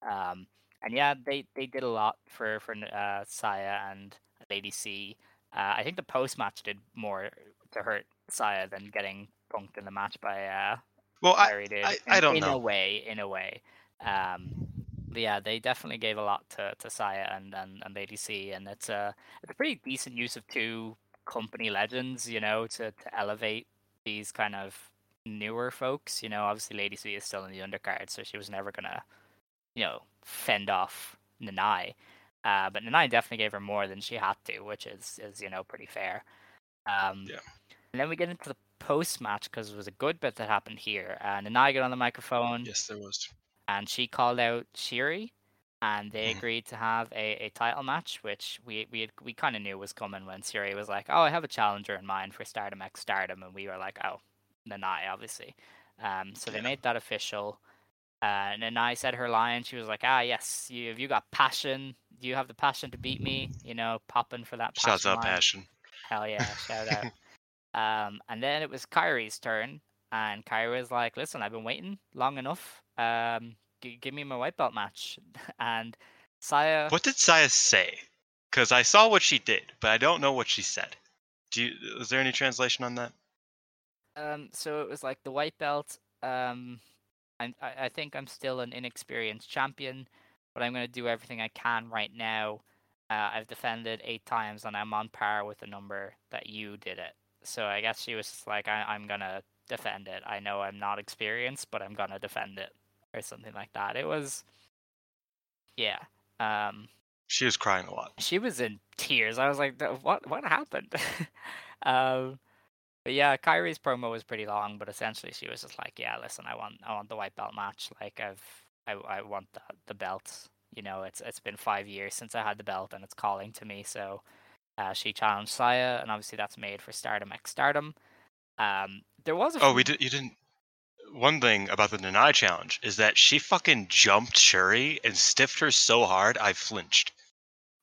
Um, and yeah, they they did a lot for for uh, Saya and Lady C. Uh, I think the post match did more to hurt Saya than getting punked in the match by uh, Well, I. I- I don't in a way, in a way. Um, but yeah, they definitely gave a lot to, to Saya and, and, and Lady C, and it's a it's a pretty decent use of two company legends, you know, to, to elevate these kind of newer folks. You know, obviously Lady C is still in the undercard, so she was never gonna, you know, fend off Nanae. Uh, but Nanae definitely gave her more than she had to, which is is you know pretty fair. Um, Yeah. And then we get into the post match because it was a good bit that happened here. And Nanae got on the microphone yes, there was. and she called out Syuri, and they Mhm. agreed to have a, a title match, which we we had, we kind of knew was coming when Syuri was like, "Oh, I have a challenger in mind for Stardom X Stardom," and we were like, "Oh, Nanae, obviously." Um, so they Yeah. made that official. Uh, and Nanae said her line. She was like, "Ah, yes, you have you got passion? Do you have the passion to beat me? You know, popping for that passion." Shouts out line." passion. Hell yeah, shout out. (laughs) Um, and then it was Kairi's turn, and Kairi was like, "Listen, I've been waiting long enough. Um, g- give me my white belt match." (laughs) And Saya, What did Saya say? Because I saw what she did, but I don't know what she said. Do you? Is there any translation on that? um, so it was like the white belt. Um, I'm, I, I think I'm still an inexperienced champion, but I'm gonna do everything I can right now. Uh, I've defended eight times, and I'm on par with the number that you did it. So I guess she was just like, I, I'm gonna defend it. I know I'm not experienced, but I'm gonna defend it, or something like that. It was, yeah. Um, She was crying a lot. she was in tears. I was like, "What? What happened?" (laughs) um, but yeah, Kairi's promo was pretty long, but essentially she was just like, "Yeah, listen, I want, I want the white belt match. Like, I've, I, I want the the belt. You know, it's it's been five years since I had the belt, and it's calling to me. So, uh, she challenged Saya, and obviously that's made for Stardom X Stardom. Um, there was a Oh, we did. You didn't. One thing about the deny challenge is that she fucking jumped Syuri and stiffed her so hard I flinched.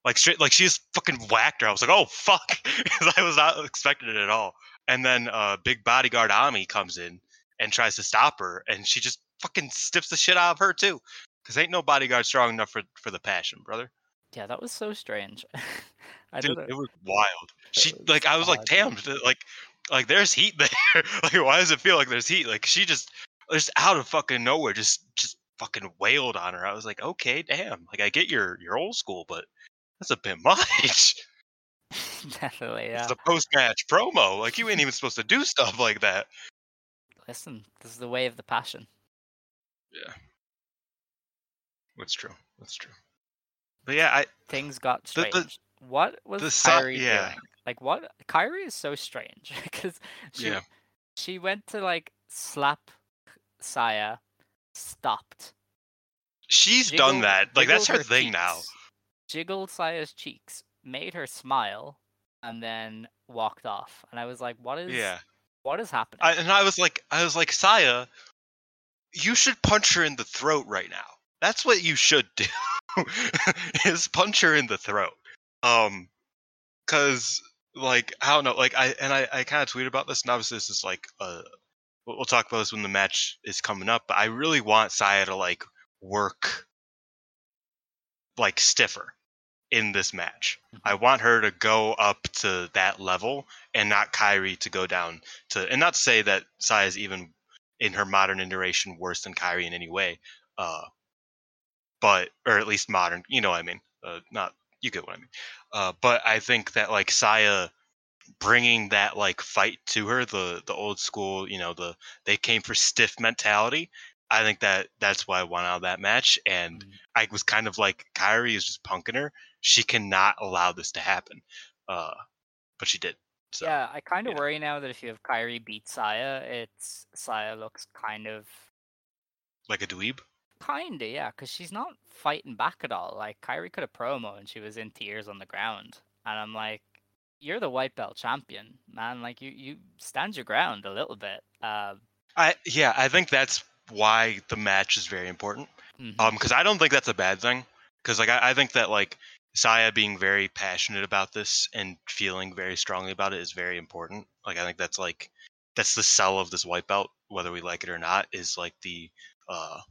Like straight, like she just fucking whacked her. I was like, oh fuck, (laughs) because I was not expecting it at all. and then uh, big bodyguard Ami comes in and tries to stop her, and she just fucking stiffs the shit out of her too. Cause ain't no bodyguard strong enough for for the passion, brother. Yeah, that was so strange. (laughs) I Dude, it was wild. She was like I was like, damn, like like there's heat (laughs) there. like why does it feel like there's heat? Like she just just out of fucking nowhere just just fucking wailed on her. I was like, okay, damn. Like I get your your old school, but that's a bit (laughs) much. (laughs) Definitely, yeah. It's a post match promo. Like you ain't even supposed to do stuff like that. Listen, this is the way of the passion. Yeah. That's true. That's true. But yeah, I Things got The- the- strange. What was the si- Kairi yeah. doing? Like, what? Kairi is so strange (laughs) because she yeah. she went to like slap Saya, stopped. She's done that. Like that's her jiggled thing now. cheeks, Jiggled Saya's cheeks, made her smile, and then walked off. And I was like, "What is? Yeah. What is happening?" I, and I was like, I was like, Saya, you should punch her in the throat right now. That's what you should do. (laughs) is punch her in the throat. Um, cause like I don't know, like I and I I kind of tweeted about this, and obviously this is like uh, we'll, we'll talk about this when the match is coming up. But I really want Saya to like work like stiffer in this match. I want her to go up to that level and not Kairi to go down to and not to say that Saya is even in her modern iteration worse than Kairi in any way. Uh but or at least modern, you know what I mean. Uh not you get what I mean. Uh but I think that like Saya bringing that like fight to her, the the old school, you know, the they came for stiff mentality. I think that that's why I won out of that match and Mm. I was kind of like Kairi is just punking her. She cannot allow this to happen. Uh but she did. So yeah, I kind of yeah. worry now that if you have Kairi beat Saya, it's Saya looks kind of like a dweeb. Kinda, yeah, because she's not fighting back at all. Like Kairi could have promo and she was in tears on the ground, and I'm like, you're the white belt champion, man. Like you, you stand your ground a little bit. Uh, I yeah, I think that's why the match is very important. mhm. Um, because I don't think that's a bad thing. Because like I, I think that like Saya being very passionate about this and feeling very strongly about it is very important. Like I think that's like that's the sell of this white belt, whether we like it or not, is like the uh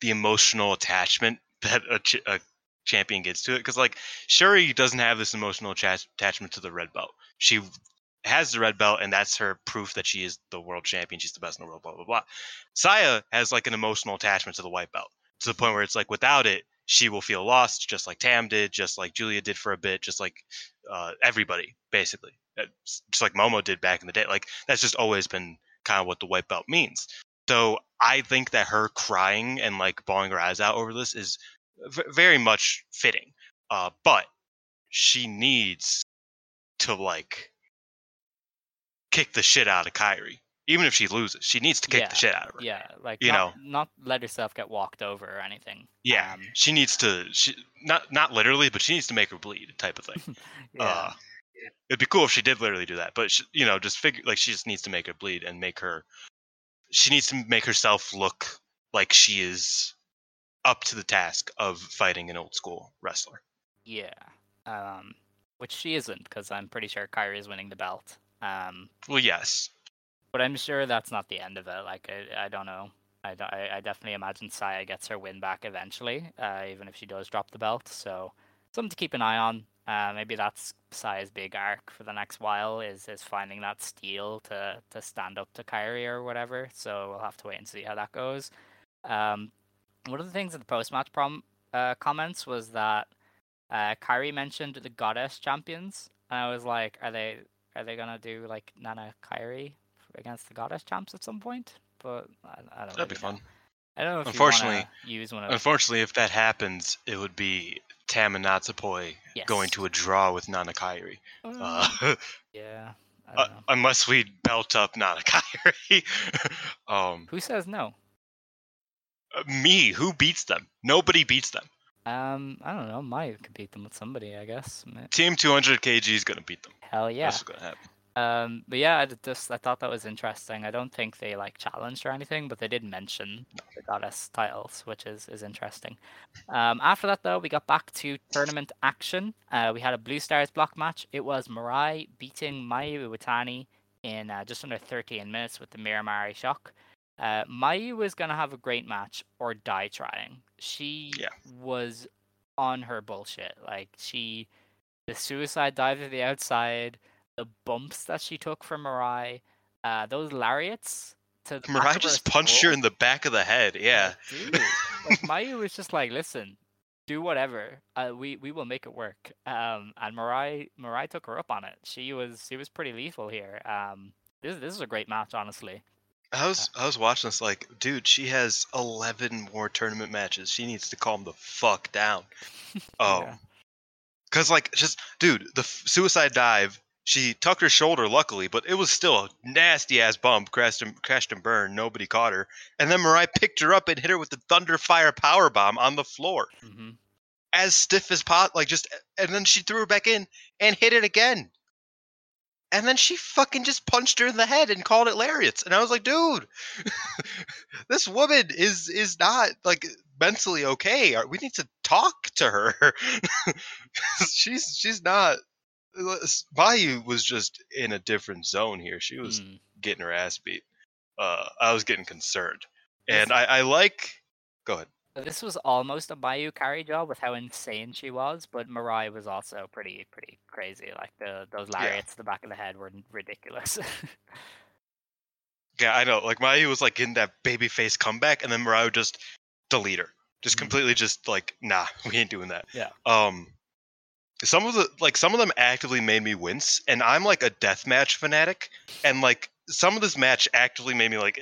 the emotional attachment (laughs) that a, ch- a champion gets to it. Because like Syuri doesn't have this emotional attach- attachment to the red belt. She has the red belt, and that's her proof that she is the world champion. She's the best in the world. Blah blah blah. Saya has like an emotional attachment to the white belt to the point where it's like without it, she will feel lost, just like Tam did, just like Giulia did for a bit, just like uh, everybody basically, just like Momo did back in the day. Like that's just always been kind of what the white belt means. So I think that her crying and like bawling her eyes out over this is v- very much fitting. Uh, but she needs to like kick the shit out of Kairi, even if she loses. She needs to kick Yeah, the shit out of her. yeah, like you not, not let herself get walked over or anything. Yeah, Um, she needs to. She not not literally, but she needs to make her bleed, type of thing. (laughs) yeah. Uh, it'd be cool if she did literally do that, but she, you know, just figure like she just needs to make her bleed and make her. She needs to make herself look like she is up to the task of fighting an old school wrestler. Yeah. Um, which she isn't, because I'm pretty sure Kairi is winning the belt. Um, Well, yes, but I'm sure that's not the end of it. Like, I, I don't know. I I definitely imagine Saya gets her win back eventually, uh, even if she does drop the belt. So, something to keep an eye on. Uh, maybe that's Saya's big arc for the next while is is finding that steel to to stand up to Kairi or whatever. So we'll have to wait and see how that goes. Um, one of the things in the post match prom uh, comments was that uh, Kairi mentioned the goddess champions, and I was like, are they are they gonna do like Nana Kairi against the goddess champs at some point? But I, I don't. Know. That'd be know. fun. I don't know if Unfortunately- use one of Unfortunately, if that happens, it would be Tam and Natsupoi going to a draw with Nana Kairi. Uh, (laughs) yeah, I uh, unless we belt up Nana Kairi. (laughs) um, Who says no? uh, me, who beats them? Nobody beats them. Um, I don't know. Might beat them with somebody, I guess. Team 200 kg is gonna beat them. Hell yeah. That's what's gonna happen. Um, but yeah, I just I thought that was interesting. I don't think they like challenged or anything, but they did mention the goddess titles, which is is interesting. Um, after that though, we got back to tournament action. Uh, we had a Blue Stars block match. It was Mirai beating Mayu Iwatani in uh, just under 13 minutes with the Miramari shock. Uh, Mayu was gonna have a great match or die trying. She Yeah. was on her bullshit. Like she, the suicide dive to the outside, the bumps that she took from Mirai, uh, those lariats to the Mirai just punched her in the back of the head. Yeah. Dude, like (laughs) Mayu was just like, listen, do whatever. Uh, we we will make it work. Um, and Mirai Mirai took her up on it. She was she was pretty lethal here. Um, this this is a great match, honestly. I was I was watching this like, dude, she has 11 more tournament matches. She needs to calm the fuck down. Oh, (laughs) Yeah. cause like just dude, the f- suicide dive. She tucked her shoulder, luckily, but it was still a nasty ass bump. Crashed and crashed and burned. Nobody caught her, and then Mirai picked her up and hit her with the Thunderfire power bomb on the floor, hmm as stiff as pot. Like just, and then she threw her back in and hit it again. And then she fucking just punched her in the head and called it lariats. And I was like, dude, (laughs) this woman is is not like mentally okay. We need to talk to her. (laughs) she's she's not. Mayu was just in a different zone here. She was Mm. getting her ass beat. Uh, I was getting concerned, and I, I like. Go ahead. This was almost a Mayu carry job with how insane she was, but Mirai was also pretty pretty crazy. Like the those Yeah. lariats to the back of the head were ridiculous. (laughs) Yeah, I know. Like Mayu was like in that baby face comeback, and then Mirai would just delete her. Just Mhm. completely just like, nah, (laughs) we ain't doing that. Yeah. Um some of the like some of them actively made me wince, and I'm like a deathmatch fanatic, and like some of this match actively made me like,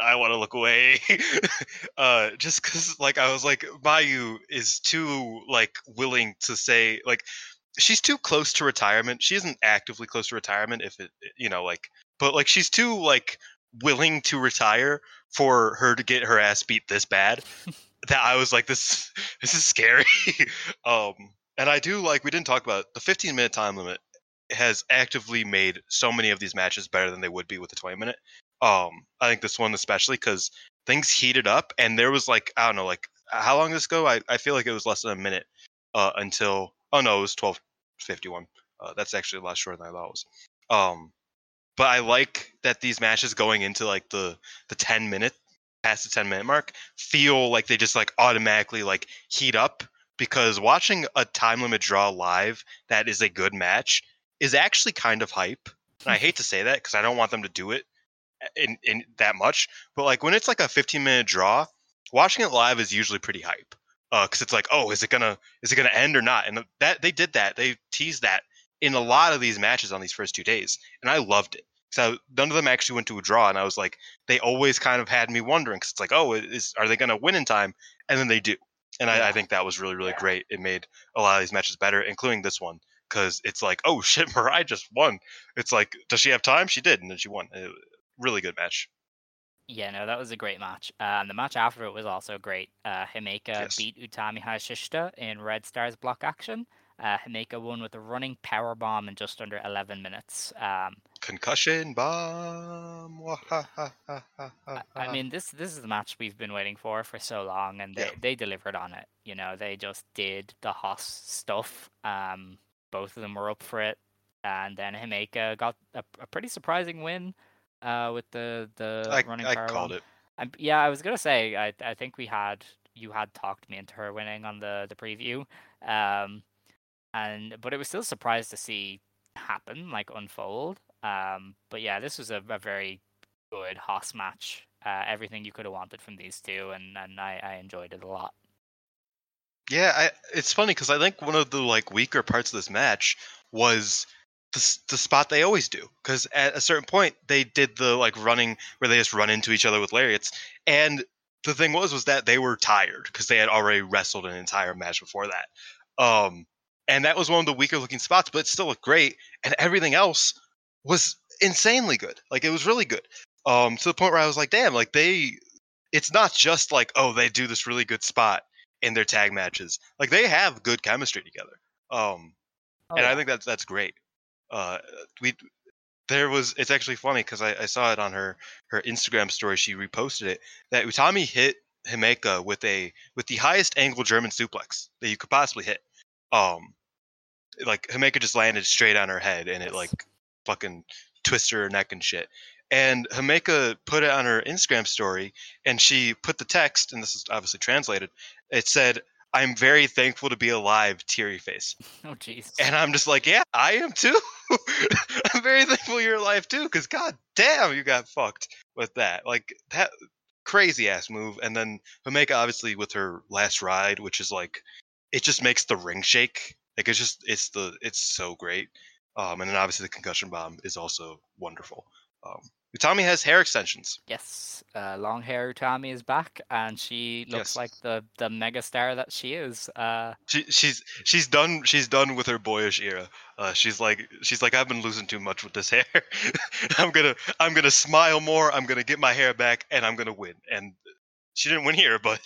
I want to look away. (laughs) uh just cause like I was like, Mayu is too like willing to say like she's too close to retirement. She isn't actively close to retirement if it you know, like but like she's too like willing to retire for her to get her ass beat this bad (laughs) that I was like this (laughs) this is scary. um and I do like we didn't talk about it, the 15 minute time limit has actively made so many of these matches better than they would be with the 20 minute. Um I think this one especially cuz things heated up and there was like I don't know like how long this go? I I feel like it was less than a minute uh until oh no, it was 12:51. Uh, that's actually a lot shorter than I thought it was. Um but I like that these matches going into like the the 10 minute past the 10 minute mark feel like they just like automatically like heat up because watching a time limit draw live that is a good match is actually kind of hype. And I hate to say that because I don't want them to do it in, in that much, but like when it's like a 15 minute draw, watching it live is usually pretty hype. Uh, because it's like, oh, is it gonna is it gonna end or not? And that they did that, they teased that in a lot of these matches on these first two days, and I loved it. So none of them actually went to a draw, and I was like, they always kind of had me wondering because it's like, oh, is are they gonna win in time? And then they do, and I, I think that was really really Yeah. great. It made a lot of these matches better, including this one, because it's like, oh (laughs) shit, Mirai just won. It's like, does she have time? She did, and then she won. It, really good match. Yeah, no, that was a great match. Uh, and the match after it was also great. Uh, Himeka Yes. beat Utami Hayashishita in Red Stars block action. Uh, Himeka won with a running power bomb in just under 11 minutes. Um, Concussion bomb. I- mean, this this is the match we've been waiting for for so long, and they, Yeah. they delivered on it. You know, they just did the Haas stuff. Um, both of them were up for it, and then Himeka got a, a pretty surprising win. Uh, with the the I, running I called it. Um, yeah, I was gonna say I I think we had you had talked me into her winning on the the preview, um, and but it was still a surprise to see happen like unfold. Um, but yeah, this was a, a very good Haas match. Uh, everything you could have wanted from these two, and and I, I enjoyed it a lot. Yeah, I, it's funny because I think one of the like weaker parts of this match was the the spot they always do. Because at a certain point they did the like running where they just run into each other with lariats, and the thing was was that they were tired because they had already wrestled an entire match before that. Um, and that was one of the weaker looking spots, but it still looked great, and everything else was insanely good. Like it was really good. Um, to the point where I was like, damn, like they, it's not just like oh they do this really good spot in their tag matches. Like they have good chemistry together. Um, Oh, and I think that's that's great. Uh, we there was it's actually funny because I, I saw it on her her Instagram story. She reposted it that Utami hit Himeka with a with the highest angle German suplex that you could possibly hit. Um, like Himeka just landed straight on her head and it like fucking twisted her neck and shit. And Himeka put it on her Instagram story and she put the text, and this is obviously translated. It said, "I'm very thankful to be alive, teary face." (laughs) Oh jeez. And I'm just like, yeah, I am too. (laughs) I'm very thankful you're alive too, because god damn, you got fucked with that. Like that crazy ass move. And then Himeka, obviously with her last ride, which is like it just makes the ring shake. Like it's just it's the it's so great. Um, and then obviously the concussion bomb is also wonderful. Um, Utami has hair extensions. Yes, uh, long hair Utami is back, and she looks Yes. like the the mega star that she is. Uh, She, she's she's done she's done with her boyish era. Uh, she's like she's like I've been losing too much with this hair. (laughs) I'm gonna I'm gonna smile more. I'm gonna get my hair back, and I'm gonna win. And she didn't win here, (laughs) but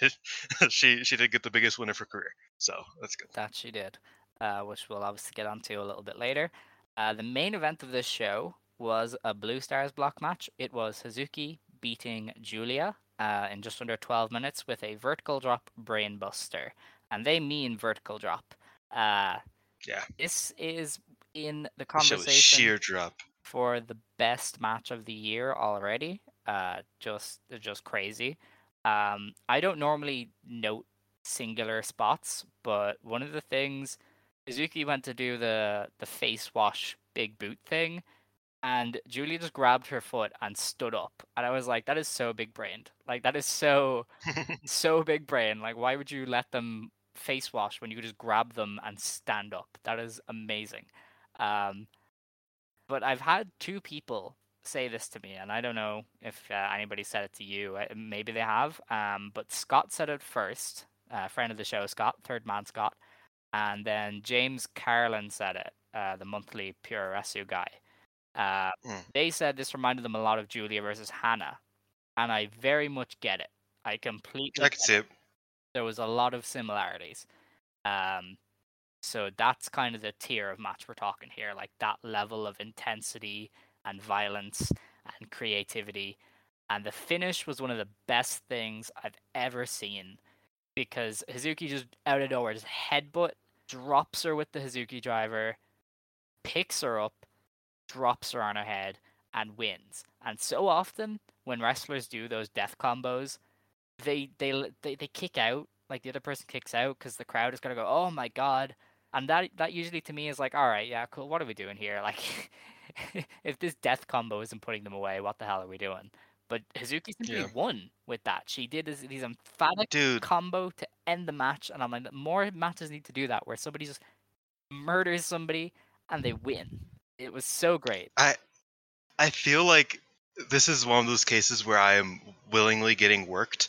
she she did get the biggest win of her career. So that's good. that she did, uh, which we'll obviously get onto a little bit later. Uh, the main event of this show was a Blue Stars block match. It was Hazuki beating Giulia uh, in just under 12 minutes with a vertical drop brainbuster. And they mean vertical drop. Uh, Yeah. This is in the This show was conversation sheer drop. for the best match of the year already. Uh, just just crazy. Um, I don't normally note singular spots, but one of the things Hazuki went to do the the face wash big boot thing, and Giulia just grabbed her foot and stood up, and I was like, that is so big brained. Like that is so (laughs) so big brain. Like why would you let them face wash when you could just grab them and stand up? That is amazing. Um, but I've had two people say this to me, and I don't know if uh, anybody said it to you. Uh, Maybe they have. Um, but Scott said it first. Uh, friend of the show, Scott, third man Scott, and then James Carlin said it. Uh, the monthly Puroresu guy. Uh, Mm. They said this reminded them a lot of Giulia versus Hannah, and I very much get it. I completely. I can see it. there was a lot of similarities. Um, so that's kind of the tier of match we're talking here, like that level of intensity and violence and creativity. And the finish was one of the best things I've ever seen because Hazuki just out of nowhere just headbutt, drops her with the Hazuki driver, picks her up, drops her on her head, and wins. And so often when wrestlers do those death combos, they they they, they kick out like the other person kicks out because the crowd is gonna go oh my god. And that that usually to me is like all right yeah cool what are we doing here? (laughs) Like (laughs) if this death combo isn't putting them away what the hell are we doing but Hazuki simply Yeah. won with that she did this, these emphatic Dude, combo to end the match and I'm like more matches need to do that where somebody just murders somebody and they win it was so great I I feel like this is one of those cases where I am willingly getting worked.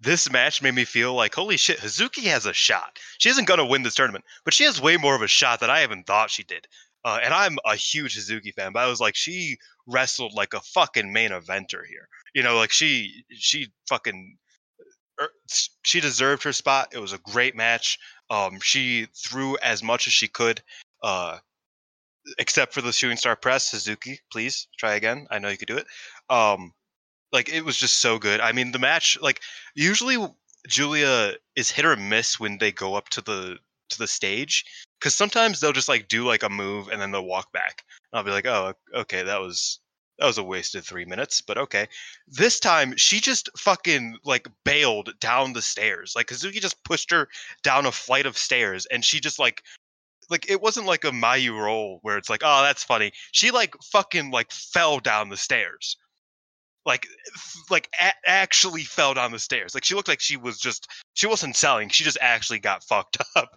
This match made me feel like, holy shit, Hazuki has a shot. She isn't gonna win this tournament, but she has way more of a shot than I even thought she did. Uh, and I'm a huge Hazuki fan, but I was like, she wrestled like a fucking main eventer here. You know, like she she fucking er, she deserved her spot. It was a great match. Um, she threw as much as she could. Uh, except for the shooting star press Hazuki please try again i know you could do it um like it was just so good i mean the match like usually Giulia is hit or miss when they go up to the to the stage because sometimes they'll just like do like a move and then they'll walk back and i'll be like oh okay that was that was a wasted three minutes but okay this time she just fucking like bailed down the stairs like Hazuki just pushed her down a flight of stairs and she just like like it wasn't like a Mayu roll where it's like, oh, that's funny. She like fucking like fell down the stairs, like like a- actually fell down the stairs. Like she looked like she was just she wasn't selling. She just actually got fucked (laughs) up,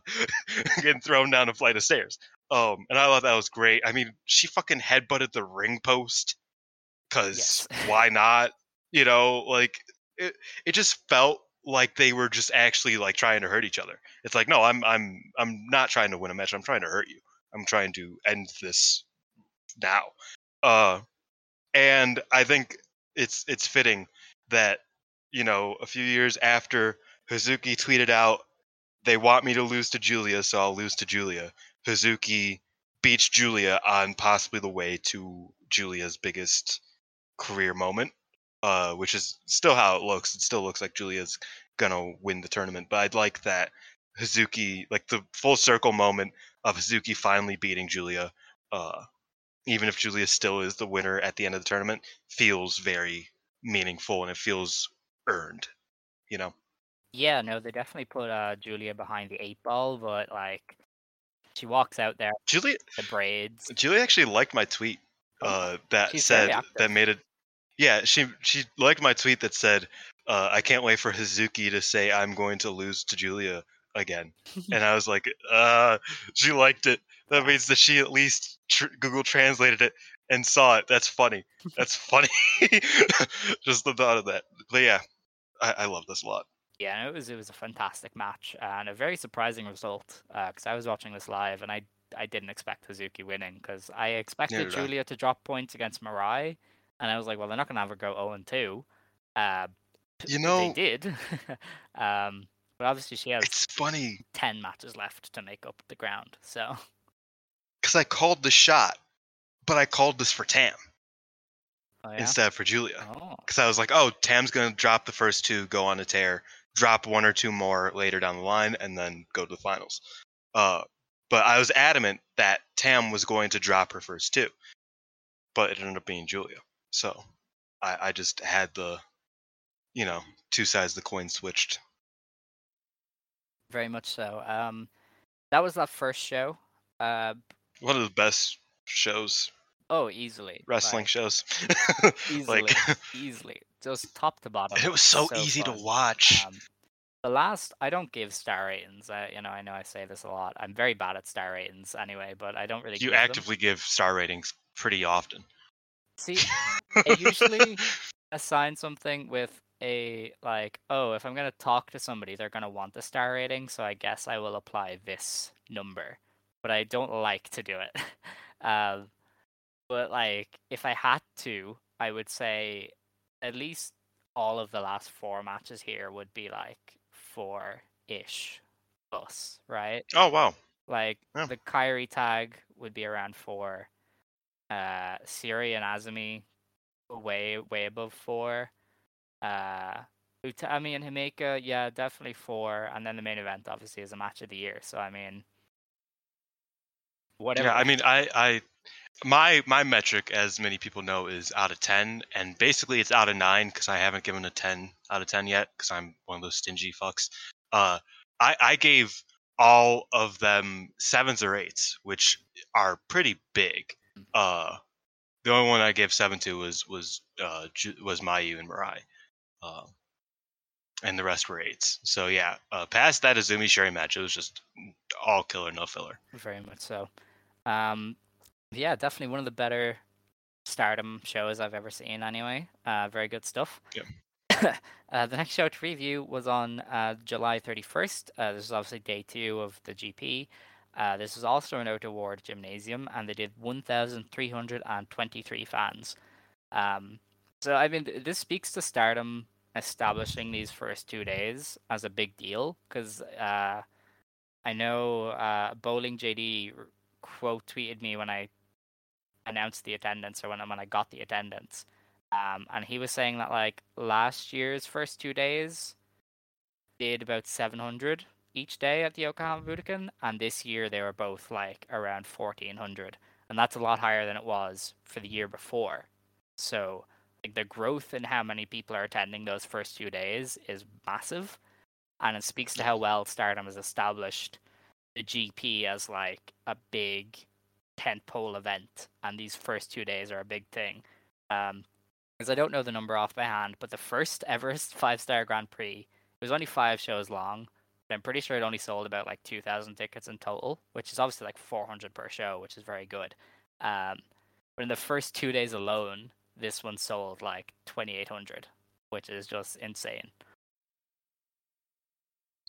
getting thrown down a flight of stairs. Um, and I thought that was great. I mean, she fucking headbutted the ring post, cause Yes. (laughs) why not? You know, like it. It just felt like they were just actually like trying to hurt each other. It's like, no, I'm I'm I'm not trying to win a match. I'm trying to hurt you. I'm trying to end this now. Uh and I think it's it's fitting that, you know, a few years after Hazuki tweeted out, they want me to lose to Giulia, so I'll lose to Giulia. Hazuki beats Giulia on possibly the way to Giulia's biggest career moment, uh, which is still how it looks. It still looks like Giulia's gonna win the tournament, but I'd like that Hazuki, like the full circle moment of Hazuki finally beating Giulia, uh, even if Giulia still is the winner at the end of the tournament, feels very meaningful and it feels earned. You know. Yeah, no, they definitely put uh, Giulia behind the eight ball, but like she walks out there, Giulia the braids. Giulia actually liked my tweet Oh, uh, that she's said that made it. Yeah, she she liked my tweet that said, uh, "I can't wait for Hazuki to say I'm going to lose to Giulia again." (laughs) and I was like, "Uh, she liked it. That means that she at least tr- Google translated it and saw it. That's funny. That's (laughs) funny. (laughs) Just the thought of that. But yeah, I, I love this a lot. Yeah, it was it was a fantastic match and a very surprising result because I was watching this live and I I didn't expect Hazuki winning because I expected Neither did I. Giulia to drop points against Mirai and I was like, well, they're not gonna have her go 0 and 2. Uh, You know, they did, (laughs) um, but obviously she has it's funny ten matches left to make up the ground. So because I called the shot, but I called this for Tam oh, yeah? instead for Giulia. Oh, because I was like, oh, Tam's gonna drop the first two, go on a tear, drop one or two more later down the line, and then go to the finals. Uh, but I was adamant that Tam was going to drop her first two, but it ended up being Giulia. So I, I just had the, you know, two sides of the coin switched. very much so. Um, that was that first show. Uh, One of the best shows, oh, easily wrestling like, shows. (laughs) easily, like (laughs) easily, just top to bottom. it was so, so easy fun. to watch. Um, the last, I don't give star ratings. I, you know, I know I say this a lot. I'm very bad at star ratings anyway, but I don't really. you give them. actively give star ratings pretty often. see. (laughs) I usually assign something with a like, oh, if I'm gonna talk to somebody, they're gonna want the star rating, so I guess I will apply this number. But I don't like to do it. (laughs) um, but like, if I had to, I would say at least all of the last four matches here would be like four ish plus, right? oh wow. Like Yeah. the Kairi tag would be around four. Uh, Syuri and Azumi way way above four. Uh, Utami and Himeka, yeah, definitely four. And then the main event obviously is a match of the year. So I mean, whatever. Yeah, I mean, I, I, my my metric, as many people know, is out of ten, and basically it's out of nine because I haven't given a ten out of ten yet because I'm one of those stingy fucks. Uh, I I gave all of them sevens or eights, which are pretty big. Uh, the only one I gave seven to was was uh was Mayu and Mirai. Uh, and the rest were eights. So yeah, uh, past that Azumi Syuri match, it was just all killer, no filler. Very much so. Um, yeah, definitely one of the better Stardom shows I've ever seen. Anyway, uh, very good stuff. Yep. (coughs) uh, the next show to review was on uh, July 31st. Uh, this is obviously day two of the GP. Uh, this was also an Ota Ward gymnasium, and they did 1,323 fans. Um, so, I mean, this speaks to Stardom establishing these first two days as a big deal because uh, I know uh, Bowling JD quote tweeted me when I announced the attendance or when I, when I got the attendance, um, and he was saying that like last year's first two days did about 700 each day at the Yokohama Budokan, and this year they were both like around 1400, and that's a lot higher than it was for the year before. So like the growth in how many people are attending those first two days is massive, and it speaks to how well Stardom has established the GP as like a big tentpole event, and these first two days are a big thing. Um, because I don't know the number off by hand, but the first ever (laughs) five star Grand Prix it was only five shows long, but I'm pretty sure it only sold about like two thousand tickets in total, which is obviously like four hundred per show, which is very good. Um, but in the first two days alone, this one sold like twenty eight hundred, which is just insane.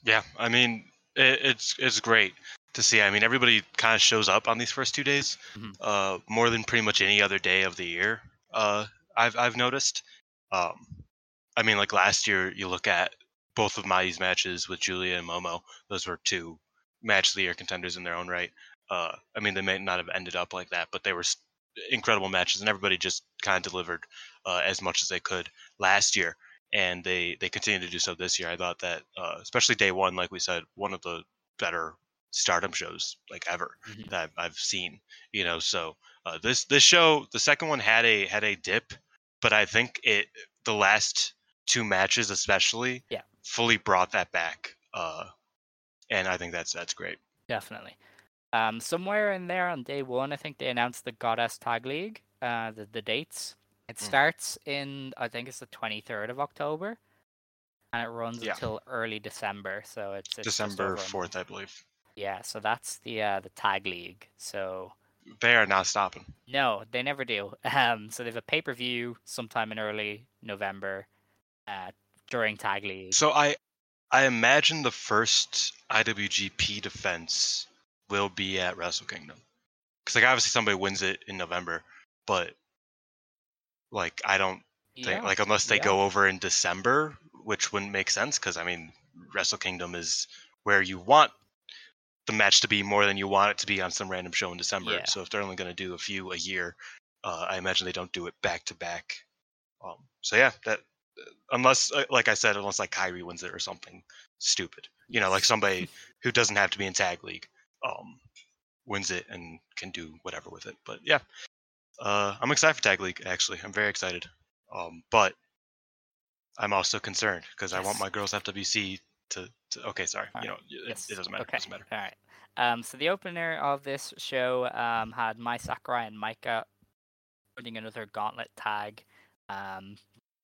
Yeah, I mean, it, it's it's great to see. I mean, everybody kind of shows up on these first two days, Mhm. uh, more than pretty much any other day of the year. Uh, I've I've noticed. Um, I mean, like last year, you look at both of Mai's matches with Giulia and Momo; those were two match of the year contenders in their own right. Uh, I mean, they may not have ended up like that, but they were incredible matches, and everybody just kind of delivered uh, as much as they could last year, and they they continue to do so this year. I thought that, uh, especially day one, like we said, one of the better Stardom shows like ever Mhm. that I've, I've seen. You know, so uh, this this show, the second one had a had a dip, but I think it the last two matches especially Yeah. fully brought that back. Uh, and I think that's that's great. Definitely. Um, somewhere in there on day one, I think they announced the Goddess Tag League, uh, the, the dates. It Mm. starts in, I think it's the 23rd of October, and it runs Yeah. until early December. So it's, it's December fourth. I believe. Yeah, so that's the uh, the Tag League. So They are not stopping. no, they never do. (laughs) Um, so they have a pay per view sometime in early November, uh, during Tag League. So I I imagine the first IWGP defense will be at Wrestle Kingdom. Because like obviously somebody wins it in November, but like I don't think Yeah, like unless they yeah. go over in December, which wouldn't make sense because I mean Wrestle Kingdom is where you want the match to be more than you want it to be on some random show in December. Yeah. So if they're only going to do a few a year, uh, I imagine they don't do it back to back. Um, so yeah, that unless uh, like I said, unless like Kyrie wins it or something stupid, you know, like somebody (laughs) who doesn't have to be in tag league um, wins it and can do whatever with it. But yeah, uh, I'm excited for tag league. Actually, I'm very excited. Um, but I'm also concerned because I want my girls FWC to. to okay, sorry. Alright, You know, it, Yes. it doesn't matter. Okay. It doesn't matter. All right. Um, so the opener of this show um, had Mai Sakurai and Maika putting another gauntlet tag. Um,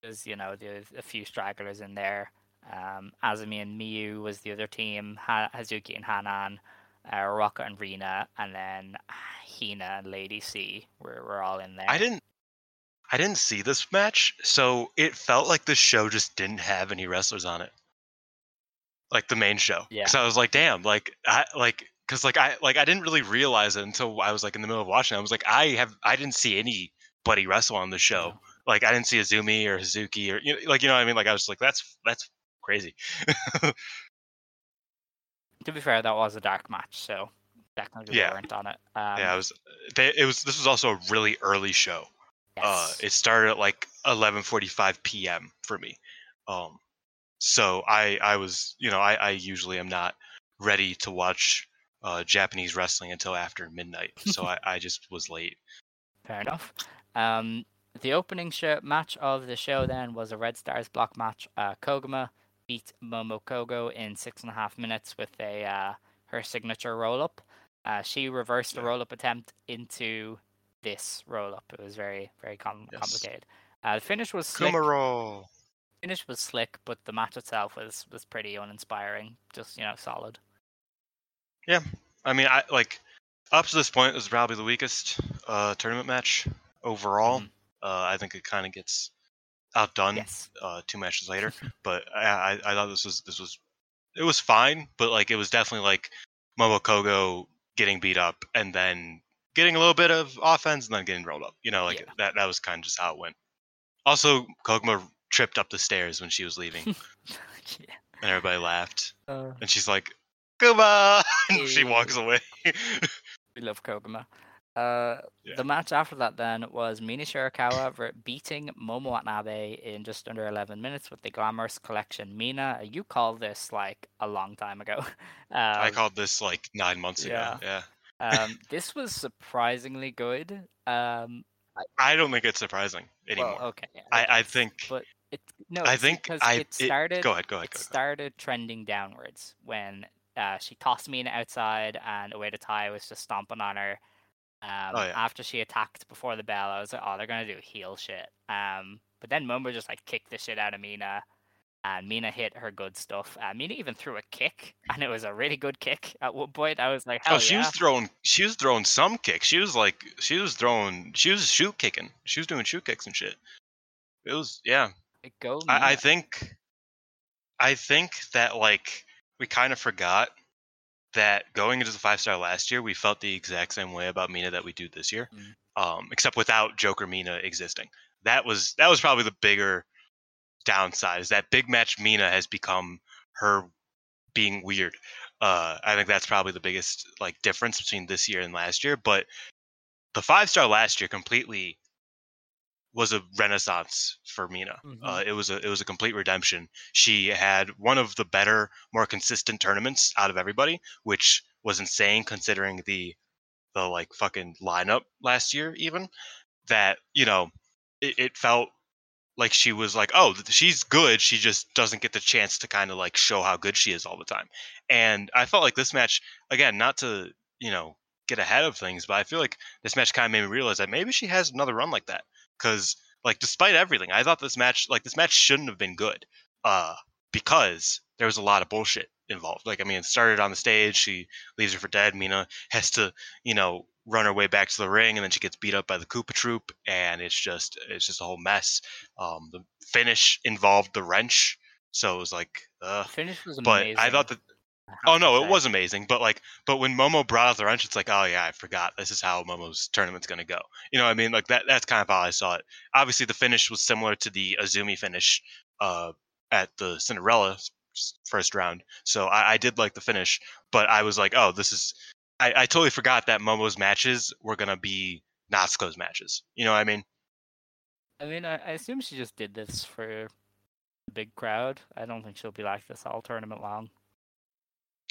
there's you know there's a few stragglers in there. Um, Azumi and Miyu was the other team. Ha- Hazuki and Hanan, uh, Ruaka and Rina, and then Hina and Lady C were, were all in there. I didn't. I didn't see this match, so it felt like the show just didn't have any wrestlers on it, like the main show. Yeah. So I was like, damn, like I like because like I like I didn't really realize it until I was like in the middle of watching. I was like, I have I didn't see anybody wrestle on the show. No. Like I didn't see Azumi or Hazuki or you know, like you know what I mean. Like I was like, that's that's crazy. (laughs) To be fair, that was a dark match, so technically Yeah. weren't on it. Um, yeah, it was. They, it was. This was also a really early show. Uh, yes. it started at like 11:45 p.m. for me. Um, so I I was you know I I usually am not ready to watch uh, Japanese wrestling until after midnight. So (laughs) I I just was late. Fair enough. Um, the opening show, match of the show then was a Red Stars block match. Uh, Koguma beat Momo Kohgo in six and a half minutes with a uh, her signature roll up. Uh, she reversed the Yeah. roll up attempt into this roll up. It was very very com- Yes. complicated. Uh, the finish was slick. Kumaro. Finish was slick, but the match itself was was pretty uninspiring. Just you know, solid. Yeah, I mean I like up to this point it was probably the weakest uh, tournament match overall. Mhm. Uh, I think it kind of gets outdone Yes. uh, two matches later. (laughs) but I, I I thought this was this was it was fine, but like it was definitely like Momo Kohgo getting beat up and then getting a little bit of offense and then getting rolled up. You know, like Yeah. that that was kind of just how it went. Also, Koguma tripped up the stairs when she was leaving, (laughs) yeah. and everybody laughed. Uh, And she's like, "Kuma!" (laughs) and she walks away. (laughs) We love Koguma. Uh, Yeah. The match after that then was Mina Shirakawa beating Momo Watanabe in just under 11 minutes with the Glamorous Collection. Mina, you called this like a long time ago. (laughs) I Um, called this like nine months yeah. ago. Yeah, um, (laughs) this was surprisingly good. Um, I don't think it's surprising anymore. well, okay. yeah, I- I think- But it, no, I think I it started. go ahead, go ahead, it go ahead. started trending downwards when uh, she tossed Mina outside and Oedo Tai was just stomping on her. Um, Oh, yeah. After she attacked before the bell, I was like, oh, they're going to do heel shit. Um, but then Momo just like kicked the shit out of Mina. And Mina hit her good stuff. Uh, Mina even threw a kick, (laughs) and it was a really good kick at one point. I was like, Oh, she yeah. was throwing. She was throwing some kicks. She was like, she was throwing. She was shoot kicking. She was doing shoot kicks and shit. It was yeah. It Go I, I think. I think that like we kind of forgot that going into the five star last year, we felt the exact same way about Mina that we do this year, Mm. um, except without Joker Mina existing. That was that was probably the bigger downside. Is that big match Mina has become her being weird. Uh, I think that's probably the biggest like difference between this year and last year. But the five star last year completely was a renaissance for Mina. Mhm. Uh, it was a it was a complete redemption. She had one of the better, more consistent tournaments out of everybody, which was insane considering the the like fucking lineup last year. Even that you know, it, it felt like she was like, oh, she's good. She just doesn't get the chance to kind of like show how good she is all the time. And I felt like this match, again, not to you know get ahead of things, but I feel like this match kind of made me realize that maybe she has another run like that. Because like despite everything, I thought this match like this match shouldn't have been good. Uh, because there was a lot of bullshit involved. Like I mean, it started on the stage. She leaves her for dead. Mina has to you know run her way back to the ring, and then she gets beat up by the Koopa Troop, and it's just it's just a whole mess. Um, the finish involved the wrench, so it was like, uh, The finish was amazing. but. I thought that Oh no, it was amazing. But like, but when Momo brought out the wrench, it's like, oh yeah, I forgot. This is how Momo's tournament's gonna go. You know, what I mean, like that. That's kind of how I saw it. Obviously, the finish was similar to the Azumi finish uh, at the Cinderella s- s- first round. So I, I did like the finish, but I was like, oh, this is. I, I totally forgot that Momo's matches were gonna be Natsuko's matches. You know what I mean? I mean, I, I assume she just did this for the big crowd. I don't think she'll be like this all tournament long.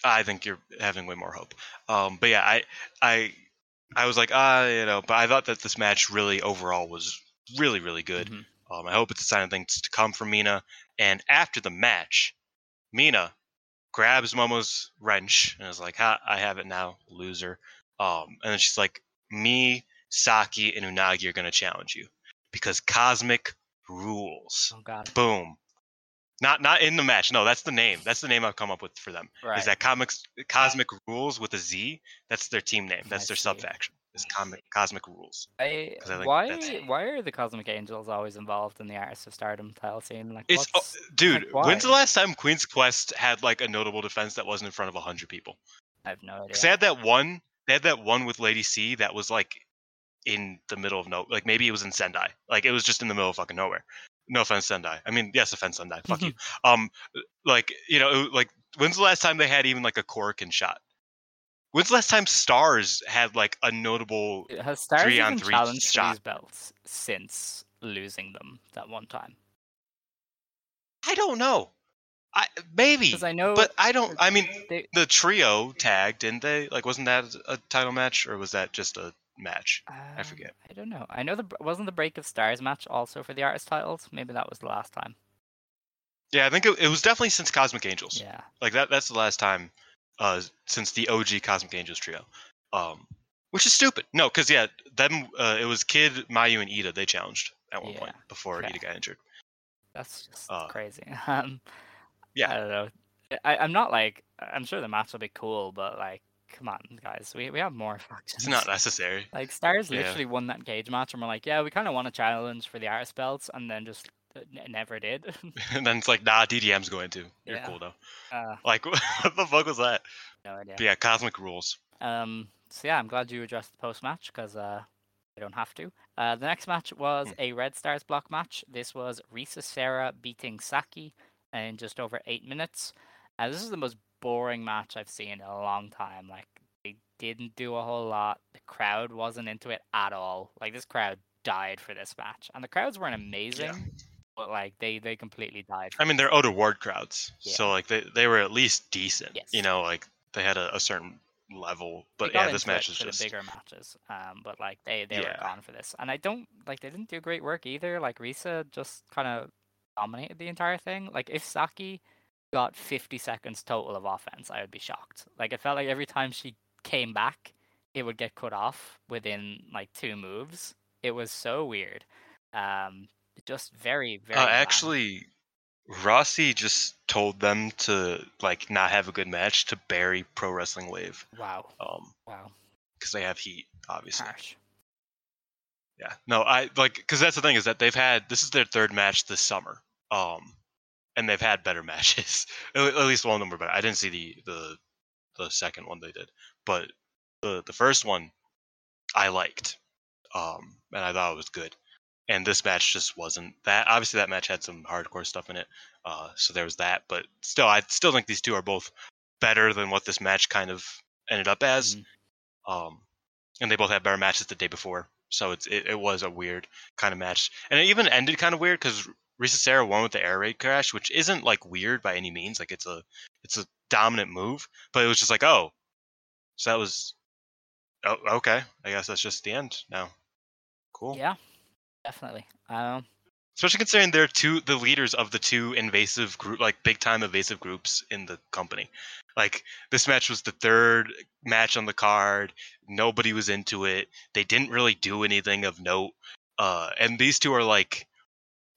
I think you're having way more hope. Um, but yeah, I, I, I was like, ah, you know, but I thought that this match really overall was really, really good. Mhm. Um, I hope it's a sign of things to come from Mina. And after the match, Mina grabs Momo's wrench and is like, ha, I have it now, loser. Um, and then she's like, me, Saki, and Unagi are going to challenge you because Cosmic rules. Oh god. Boom. Not not in the match. No, that's the name. That's the name I've come up with for them. Right. Is that comics Cosmic Rules with a Z? That's their team name. That's I their see. sub faction. Is Comic Cosmic Rules. I, I why why are the Cosmic Angels always involved in the Artists of Stardom title scene? Like, It's oh, dude. like, when's the last time Queen's Quest had like a notable defense that wasn't in front of hundred people? I have no idea. They had that one. They had that one with Lady C that was like in the middle of no. Like maybe it was in Sendai. Like it was just in the middle of fucking nowhere. No offense, Sendai. I mean, yes, offense, Sendai. Fuck you. Um, like you know, like when's the last time they had even like a Korakuen shot? When's the last time Stars had like a notable? Has Stars three on three challenged shot. these belts since losing them that one time? I don't know. I maybe, Because I know, but I don't. I mean, they, the trio tagged, didn't they? Like, wasn't that a title match, or was that just a match? um, forget. I don't know. I know the wasn't the Break of Stars match also for the artist titles. Maybe that was the last time. Yeah, I think it, it was definitely since Cosmic Angels. Yeah. Like that. That's the last time uh, since the OG Cosmic Angels trio. Um, which is stupid. No, because yeah, them. Uh, it was Kid, Mayu, and Iida. They challenged at one point before okay. Iida got injured. That's just Uh, crazy. (laughs) Um, yeah. I don't know. I, I'm not like I'm sure the match will be cool, but like, come on, guys, we we have more factions. (laughs) It's not necessary. Like Stars Yeah. literally won that cage match, and we're like, yeah, we kind of want a challenge for the artist belts, and then just uh, n- never did. (laughs) and then it's like, nah, DDM's going to. You're Yeah. cool though. uh, Like, (laughs) what the fuck was that? no idea. But yeah, Cosmic Rules. Um, so yeah, I'm glad you addressed the post match because uh, I don't have to. Uh, the next match was Hmm. a Red Stars block match. This was Risa Sera beating Saki in just over eight minutes. Uh, this is the most boring match I've seen in a long time. Like they didn't do a whole lot. The crowd wasn't into it at all. Like this crowd died for this match, and the crowds weren't amazing, but like they they completely died. For I mean, they're Ota Ward crowds, Yeah. so like they they were at least decent. Yes. You know, like they had a, a certain level. But yeah, this match is just bigger matches. Um, but like they they were gone for this, and I don't like they didn't do great work either. Like Risa just kind of dominated the entire thing. Like if Saki got 50 seconds total of offense, I would be shocked. Like it felt like every time she came back, it would get cut off within like two moves. It was so weird. Um, just very very. uh, actually Rossy just told them to like not have a good match to bury Pro Wrestling Wave, wow, um, wow, because they have heat, obviously. harsh. Yeah. No, I like because that's the thing is that they've had this is their third match this summer. Um, and they've had better (laughs) matches. at least one of them were better. I didn't see the the the second one they did, but the the first one I liked. Um, and I thought it was good. And this match just wasn't that. Obviously, that match had some hardcore stuff in it. Uh, so there was that. But still, I still think these two are both better than what this match kind of ended up as. Mhm. Um, and they both had better matches the day before, so it's it, it was a weird kind of match, and it even ended kind of weird because Risa Sera won with the air raid crash, which isn't like weird by any means. Like it's a it's a dominant move, but it was just like oh, so that was oh okay. I guess that's just the end now. Cool. Yeah, definitely. Um, Especially considering they're two the leaders of the two invasive group like big time invasive groups in the company. Like this match was the third match on the card. Nobody was into it. They didn't really do anything of note. Uh and these two are like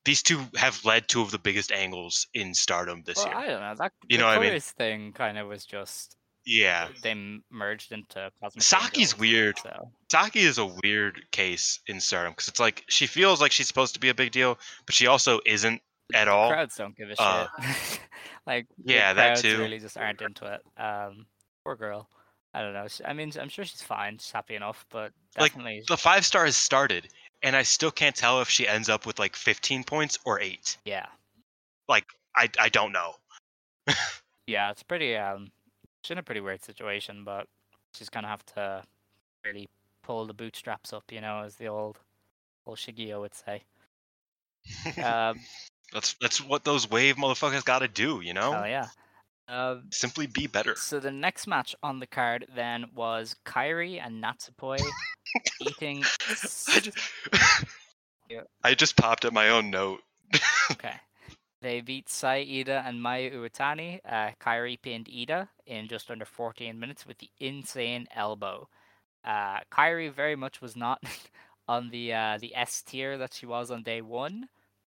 these two have led two of the biggest angles in stardom this well, year. I don't know. That You know what I mean? thing kind of was just yeah. they merged into Cosmic Saki's Angels, weird. So Saki is a weird case in stardom because it's like she feels like she's supposed to be a big deal, but she also isn't at all. crowds don't give a Uh, shit. (laughs) like yeah, that too. really just aren't into it. Um, poor girl. I don't know. I mean, I'm sure she's fine. She's happy enough, but Like, The five star has started, and I still can't tell if she ends up with like 15 points or eight. yeah, Like I I don't know. (laughs) yeah. It's pretty. Um, she's in a pretty weird situation, but she's gonna have to really pull the bootstraps up, you know, as the old old Shigio would say. (laughs) Um, that's that's what those wave motherfuckers got to do, you know. Oh yeah. Um, Simply be better. So the next match on the card then was Kairi and Natsupoi (laughs) eating. I just, (laughs) I just popped at my own note. (laughs) Okay. They beat Saya Iida and Mayu Iwatani. Uh, Kairi pinned Iida in just under 14 minutes with the insane elbow. Uh, Kairi very much was not on the uh, the S tier that she was on day one,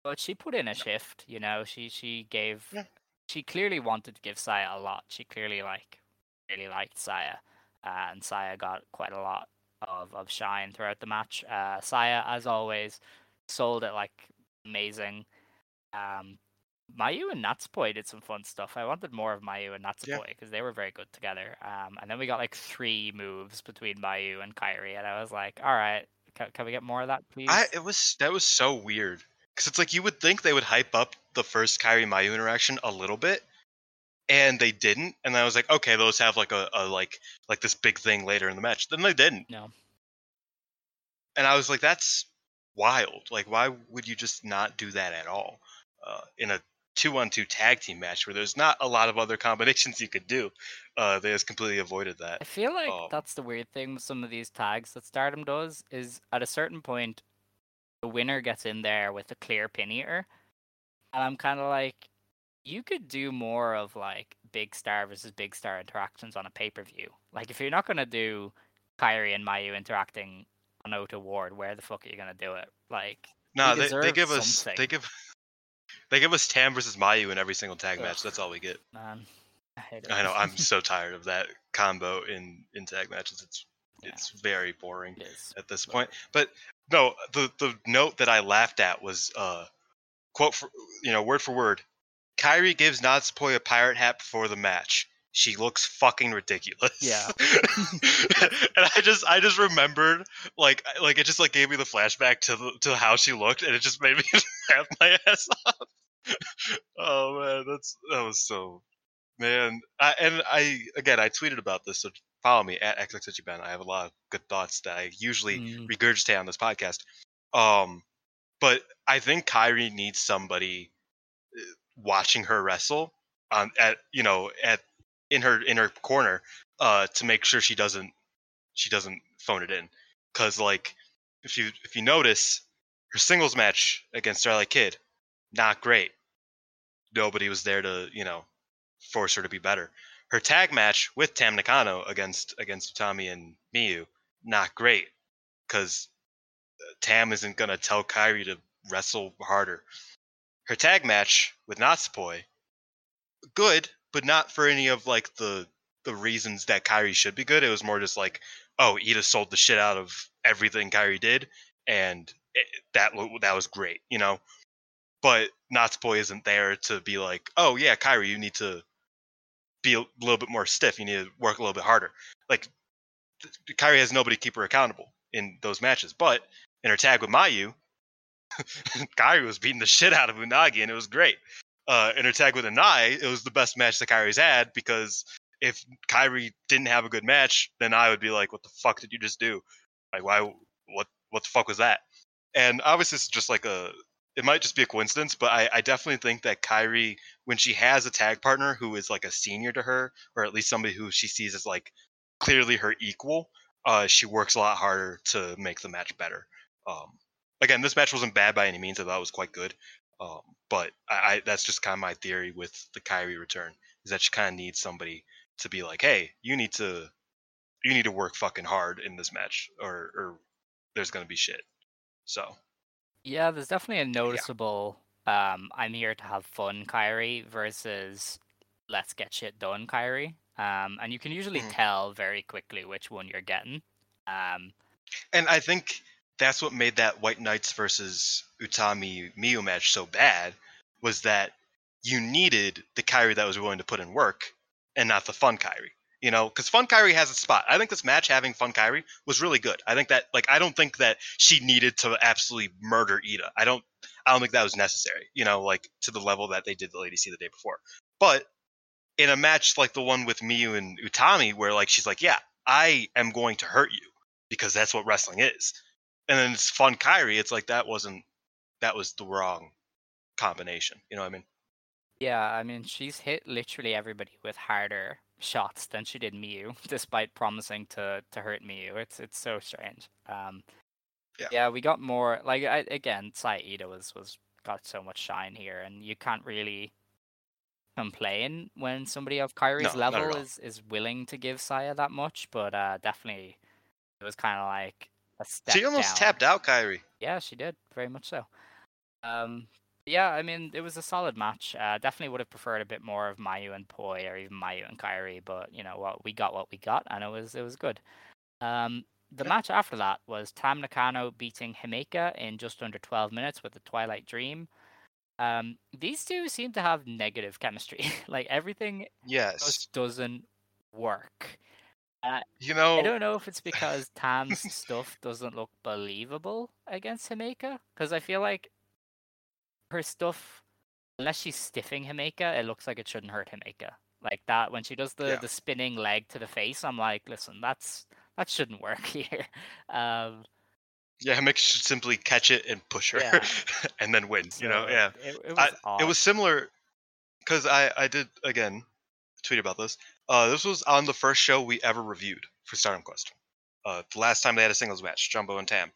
but she put in a shift. You know, she she gave Yeah. She clearly wanted to give Saya a lot. She clearly like really liked Saya, uh, and Saya got quite a lot of of shine throughout the match. Uh, Saya, as always, sold it like amazing. Um, Mayu and Natsupoi did some fun stuff. I wanted more of Mayu and Natsupoi because they were very good together. Um, and then we got like three moves between Mayu and Kairi, and I was like, all right, can, can we get more of that, please? I it was that was so weird because it's like you would think they would hype up the first Kairi Mayu interaction a little bit, and they didn't. And I was like, okay, those have like a, a like like this big thing later in the match. Then they didn't, no. and I was like, that's wild. Like, why would you just not do that at all uh, in a two-on-two tag team match where there's not a lot of other (laughs) combinations you could do? Uh, they just completely avoided that. I feel like Um, that's the weird thing with some of these tags that Stardom does is at a certain point, the winner gets in there with a clear pin eater, and I'm kind of like, you could do more of like big star versus big star interactions on a pay per view. Like if you're not gonna do Kairi and Mayu interacting on Ota Ward, where the fuck are you gonna do it? Like No, they, they give us something. they give (laughs) they give us Tam versus Mayu in every single tag match. That's all we get. man, I. I know. I'm (laughs) so tired of that combo in in tag matches. It's Yeah. it's very boring It at this point. But no, the the note that I laughed at was uh quote for you know word for word. Kairi gives Natsupoi a pirate hat before the match. She looks fucking ridiculous. Yeah. (laughs) and I just I just remembered like like it just like gave me the flashback to the, to how she looked and it just made me (laughs) laugh my ass off. (laughs) oh man, that's that was so man. I, and I again I tweeted about this, so follow me at xxben. I have a lot of good thoughts that I usually Mm. regurgitate on this podcast. Um, but I think Kairi needs somebody uh, watching her wrestle on at you know at in her in her corner uh to make sure she doesn't she doesn't phone it in because like if you if you notice her singles match against Starlight Kid not great nobody was there to you know force her to be better her tag match with Tam Nakano against against Utami and Miyu not great because uh, Tam isn't gonna tell Kairi to wrestle harder her tag match with Natsupoi good, but not for any of like the the reasons that Kairi should be good. It was more just like, oh, Iida sold the shit out of everything Kairi did, and it, that that was great, you know. But Natsupoi isn't there to be like, oh yeah, Kairi, you need to be a little bit more stiff. You need to work a little bit harder. Like Kairi has nobody to keep her accountable in those matches. But in her tag with Mayu, (laughs) Kairi was beating the shit out of Unagi, and it was great uh, in her tag with Anai, it was the best match that Kairi's had because if Kairi didn't have a good match, then I would be like, "What the fuck did you just do? Like, why? What? What the fuck was that?" And obviously, it's just like a. It might just be a coincidence, but I, I definitely think that Kairi, when she has a tag partner who is like a senior to her, or at least somebody who she sees as like clearly her equal, uh, she works a lot harder to make the match better. Um, again, this match wasn't bad by any means. I thought it was quite good. Um, but I, I that's just kind of my theory with the Kairi return is that she kind of needs somebody to be like, hey, you need to you need to work fucking hard in this match, or or there's gonna be shit. So Yeah, there's definitely a noticeable um I'm here to have fun Kairi versus let's get shit done Kairi. Um and you can usually Mhm. tell very quickly which one you're getting. Um And I think that's what made that White Knights versus Utami Miyu match so bad was that you needed the Kairi that was willing to put in work and not the fun Kairi. You know, because fun Kairi has a spot. I think this match having fun Kairi was really good. I think that like I don't think that she needed to absolutely murder Iida. I don't I don't think that was necessary, you know, like to the level that they did the Lady C the day before. But in a match like the one with Miyu and Utami, where like she's like, Yeah, I am going to hurt you because that's what wrestling is. And then it's fun Kairi. It's like that wasn't that was the wrong combination. You know what I mean? yeah, I mean she's hit literally everybody with harder shots than she did Miyu, (laughs) despite promising to to hurt Miyu. It's it's so strange. Um Yeah. yeah, we got more like I, again, Saya Iida was was got so much shine here, and you can't really complain when somebody of Kairi's No, level is is willing to give Saya that much. But uh, definitely, it was kind of like a step. She almost down. tapped out Kairi. Yeah, she did very much so. Um, yeah, I mean, it was a solid match. Uh, definitely would have preferred a bit more of Mayu and Poi, or even Mayu and Kairi. But you know what, we got what we got, and it was it was good. Um, the Yeah. match after that was Tam Nakano beating Himeka in just under 12 minutes with the Twilight Dream. Um, these two seem to have negative chemistry. (laughs) like everything Yes. just doesn't work. You know, I don't know if it's (laughs) because Tam's stuff doesn't look believable against Himeka, because I feel like her stuff, unless she's stiffing Himeka, it looks like it shouldn't hurt Himeka. Like that when she does the, Yeah. the spinning leg to the face, I'm like, listen, that's that shouldn't work (laughs) here. Um, yeah, Mick should simply catch it and push her, Yeah. (laughs) and then win. you know, yeah. it, it was I, it was similar because I I did again tweet about this. Uh, this was on the first show we ever reviewed for Stardom Quest. Uh, the last time they had a singles match, Jumbo and Tam,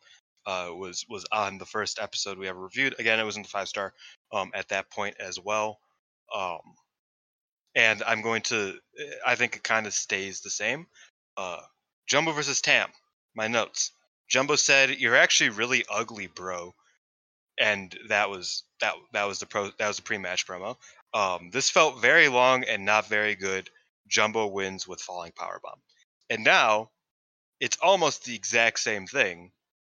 uh, was was on the first episode we ever reviewed. Again, it was in the five star um, at that point as well. Um, and I'm going to, I think it kind of stays the same. Uh, Jumbo versus Tam. My notes. Jumbo said, "You're actually really ugly, bro," and that was that. That was the pro. That was the pre-match promo. Um, this felt very long and not very good. Jumbo wins with falling powerbomb, and now it's almost the exact same thing.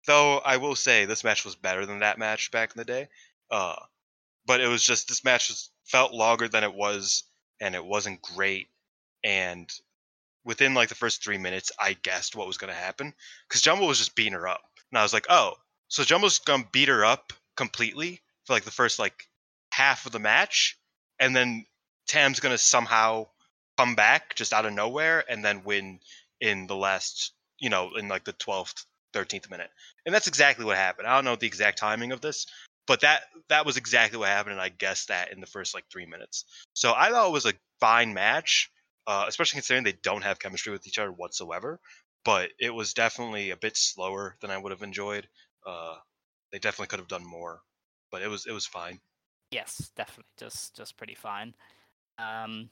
Though I will say this match was better than that match back in the day. Uh, but it was just this match was, felt longer than it was, and it wasn't great. And within like the first three minutes, I guessed what was going to happen because Jumbo was just beating her up, and I was like, oh, so Jumbo's gonna beat her up completely for like the first like half of the match, and then Tam's gonna somehow come back just out of nowhere and then win in the last, you know, in like the twelfth, thirteenth minute, and that's exactly what happened. I don't know the exact timing of this, but that that was exactly what happened, and I guessed that in the first like three minutes. So I thought it was a fine match, uh, especially considering they don't have chemistry with each other whatsoever. But it was definitely a bit slower than I would have enjoyed. Uh, they definitely could have done more, but it was it was fine. Yes, definitely, just just pretty fine. Um,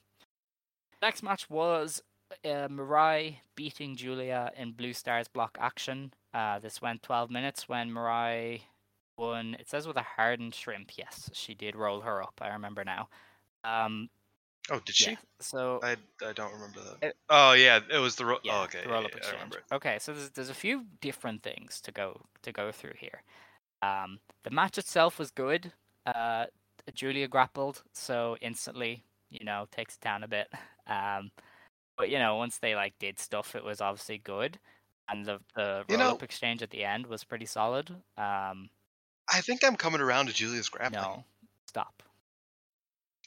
next match was uh, Mirai beating Giulia in Blue Stars block action. Uh, this went 12 minutes when Mirai won. It says with a hardened shrimp. Yes, she did roll her up. I remember now. Um, Oh, did she? yeah, so I, I don't remember that. It- oh yeah, it was the ro- yeah, oh, okay. the roll-up yeah, I exchange. Okay, so there's there's a few different things to go to go through here. Um, the match itself was good. Uh, Giulia grappled, so instantly, you know, takes it down a bit. Um, but you know, once they like did stuff, it was obviously good, and the the You know- exchange at the end was pretty solid. Um, I think I'm coming around to Giulia's grappling. no, stop.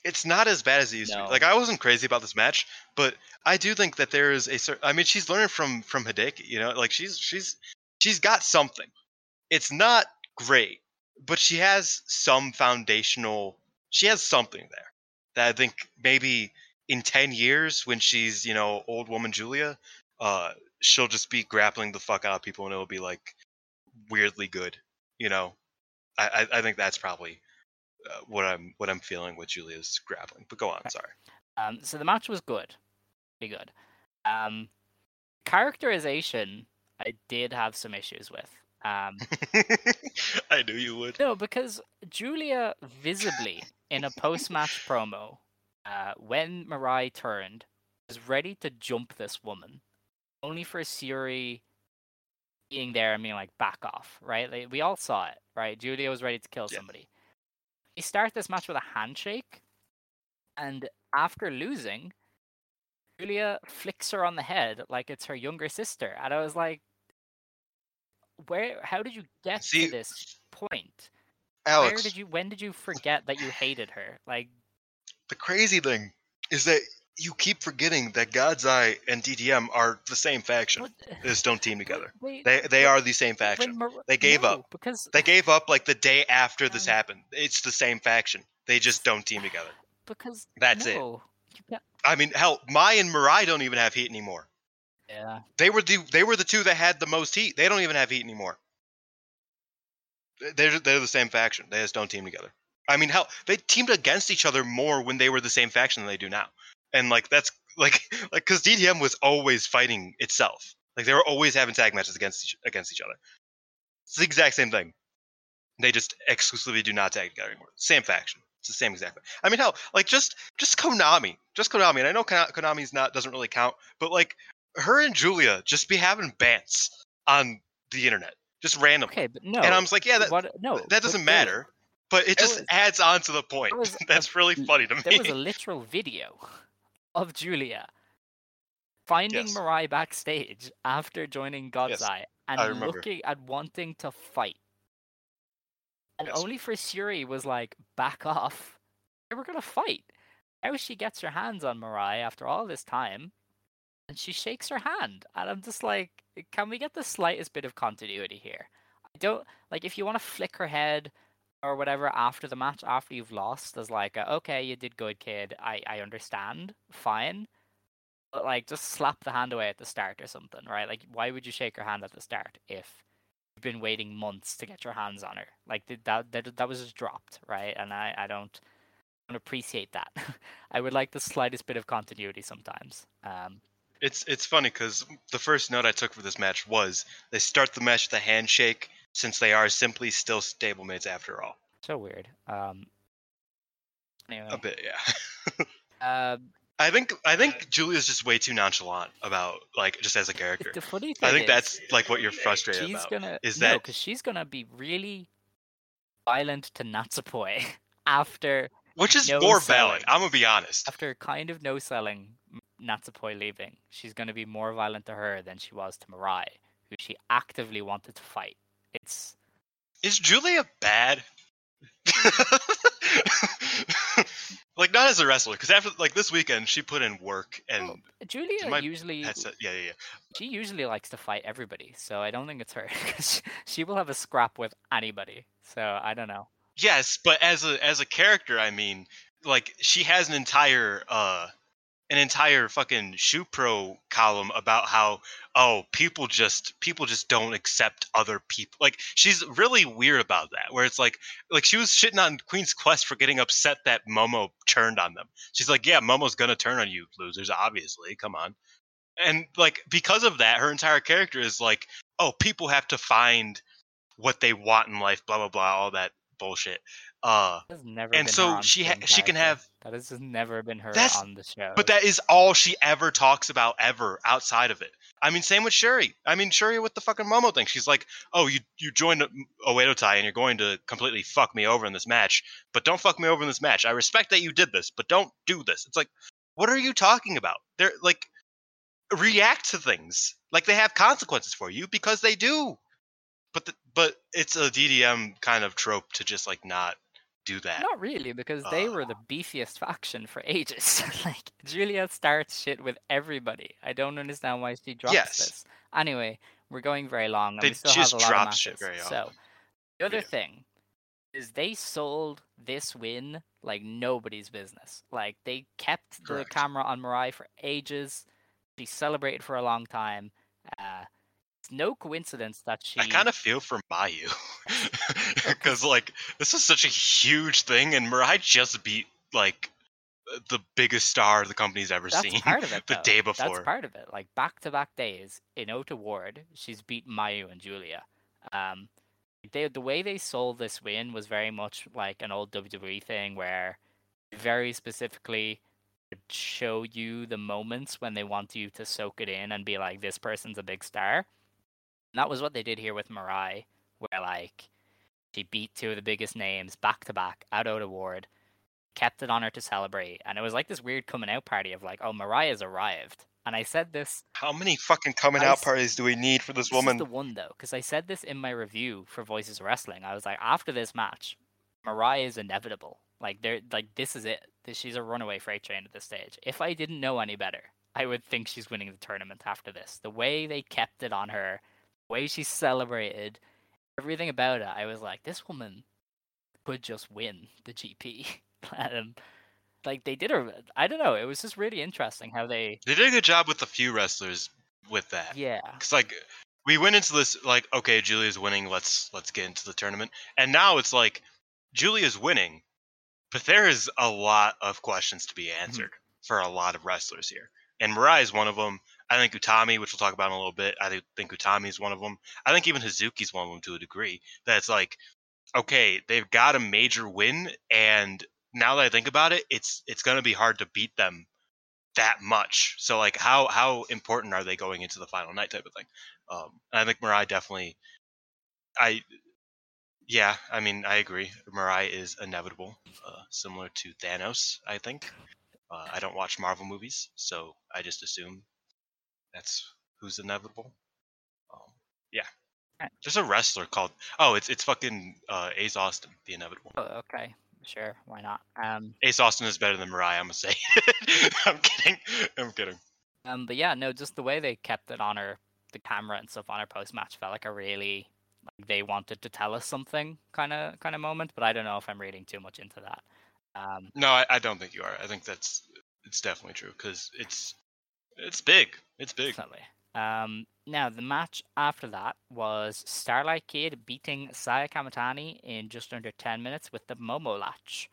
it's not as bad as it used to be. Like I wasn't crazy about this match, but I do think that there is a certain. I mean, she's learning from from Hideki. You know, like she's she's she's got something. It's not great, but she has some foundational. She has something there that I think maybe in ten years, when she's you know old woman Giulia, uh, she'll just be grappling the fuck out of people, and it'll be like weirdly good. You know, I I, I think that's probably uh, what I'm what I'm feeling with Giulia's grappling. But go on, sorry. Um, so the match was good, pretty good. Um, characterization, I did have some issues with. Um, (laughs) I knew you would. no, because Giulia visibly in a post-match (laughs) promo, uh, when Mirai turned, was ready to jump this woman, only for Syuri being there and being like, "Back off!" Right? Like, we all saw it, right? Giulia was ready to kill Yeah. somebody. They start this match with a handshake, and after losing, Giulia flicks her on the head like it's her younger sister, and I was like, "Where? How did you get See, to this point? Where did you? When did you forget that you hated her? Like, the crazy thing is that you keep forgetting that God's Eye and DDM are the same faction. what? They just don't team together. Wait, They they but are the same faction. Mar- They gave no, up. because They gave up like the day after this Um, happened. It's the same faction. They just don't team together. because That's it. no, You can't, I mean, hell, Mai and Mirai don't even have heat anymore. yeah. They were the they were the two that had the most heat. They don't even have heat anymore. They're they're the same faction. They just don't team together. I mean, hell, they teamed against each other more when they were the same faction than they do now. And like that's (laughs) like like because DDM was always fighting itself. Like they were always having tag matches against each, against each other. It's the exact same thing. They just exclusively do not tag together anymore. Same faction. It's the same exact. I mean, hell, like just just Konami, just Konami. And I know Konami's not doesn't really count, but like her and Giulia just be having bants on the internet, just randomly. Okay, but no. and I'm just like, yeah, that what, no, that doesn't dude, matter. But it just was- adds on to the point. was (laughs) a- That's really funny to me. There was a literal video of Giulia finding Yes. Mirai backstage after joining God's Yes, Eye and looking and wanting to fight. And Yes. only for Syuri was like, back off. They were gonna fight. Now she gets her hands on Mirai after all this time, and she shakes her hand. And I'm just like, can we get the slightest bit of continuity here? I don't like if you want to flick her head or whatever after the match, after you've lost, as like, a, okay, you did good, kid. I I understand, fine. But like, just slap the hand away at the start or something, right? Like, why would you shake her hand at the start if you've been waiting months to get your hands on her? Like that that that was just dropped, right? And I I don't don't appreciate that. (laughs) I would like the slightest bit of continuity sometimes. Um, It's it's funny because the first note I took for this match was they start the match with a handshake since they are simply still stablemates after all. so weird. Um, anyway, A bit, yeah. (laughs) uh, I think I think Giulia's just way too nonchalant about like just as a character. the funny thing I think is, that's like what you're frustrated she's about. gonna is no, that- because she's gonna be really violent to Natsupoi (laughs) after Which is no more selling. valid. I'm gonna be honest. after kind of no selling Natsupoi leaving. She's gonna be more violent to her than she was to Mirai, who she actively wanted to fight. It's Is Giulia bad? (laughs) like not as a wrestler, because after like this weekend she put in work and well, Giulia my usually headset. Yeah, yeah, yeah. she usually likes to fight everybody, so I don't think it's her (laughs) 'cause she, she will have a scrap with anybody. So I don't know. Yes, but as a as a character, I mean, like she has an entire uh an entire fucking shoe pro column about how oh people just people just don't accept other people like she's really weird about that where it's like like she was shitting on queen's quest for getting upset that momo turned on them. She's like yeah momo's gonna turn on you losers obviously come on. And like because of that her entire character is like oh people have to find what they want in life blah blah blah all that bullshit uh has never And so she ha- she can have- that has never been her That's- on the show. But that is all she ever talks about ever outside of it. I mean, same with Syuri. I mean, Syuri with the fucking Momo thing. She's like, "Oh, you you joined Oedo Tai and you're going to completely fuck me over in this match, but don't fuck me over in this match. I respect that you did this, but don't do this." It's like, what are you talking about? They're like, react to things like they have consequences for you because they do. But the, but it's a DDM kind of trope to just like not do that. Not really, because they were Uh. the beefiest faction for ages. (laughs) like Giulia starts shit with everybody. I don't understand why she drops Yes. this. Anyway, we're going very long, and They we still just have a lot of shit matches. very so the other Yeah. thing is they sold this win like nobody's business. Like they kept the camera on Mirai for ages. She celebrated for a long time. Uh, it's no coincidence that she. I kind of feel for Mayu (laughs) (laughs) because like this is such a huge thing, and Mirai just beat like the biggest star the company's ever That's seen part of it. (laughs) the though. day before. That's part of it. Like back to back days in Ota Ward, she's beat Mayu and Giulia. Um, they the way they sold this win was very much like an old WWE thing where very specifically show you the moments when they want you to soak it in and be like, this person's a big star. And that was what they did here with Mirai, where like she beat two of the biggest names back to back at Ota Ward kept it on her to celebrate. And it was like this weird coming out party of like, oh, Mirai's arrived. And I said this. How many fucking coming I out parties do we need for this This woman? the one though, because I said this in my review for Voices Wrestling. I was like, after this match, Mirai is inevitable. Like they're like this is it. She's a runaway freight train at this stage. If I didn't know any better, I would think she's winning the tournament after this. The way they kept it on her, way she celebrated, everything about it, I was like, this woman could just win the GP. um, (laughs) like they did a, I don't know. It was just really interesting how they, They did a good job with a few wrestlers with that. yeah, Cause like we went into this like okay, Giulia's winning. Let's let's get into the tournament. And now it's like Giulia's winning, but there is a lot of questions to be Mm-hmm. answered for a lot of wrestlers here. And Mirai is one of them. I think Utami, which we'll talk about in a little bit. I think Utami is one of them. I think even Hazuki's one of them to a degree. That's like, okay, they've got a major win, and now that I think about it, it's it's gonna be hard to beat them that much. So like, how how important are they going into the final night type of thing? Um, I think Mirai definitely. I, yeah, I mean, I agree. Mirai is inevitable, uh, similar to Thanos. I think. Uh, I don't watch Marvel movies, so I just assume that's who's inevitable. Um, yeah, Right. there's a wrestler called. Oh, it's it's fucking uh, Ace Austin, the inevitable. oh, okay, sure, why not? Um, Ace Austin is better than Mirai. I'm gonna say. (laughs) I'm kidding. I'm kidding. Um, but yeah, no, just the way they kept it on her, the camera and stuff on her post match felt like a really like they wanted to tell us something kind of kind of moment. But I don't know if I'm reading too much into that. Um, No, I, I don't think you are. I think that's it's definitely true because it's it's big. It's big. definitely. Um, now the match after that was Starlight Kid beating Saya Kamitani in just under ten minutes with the Momo latch.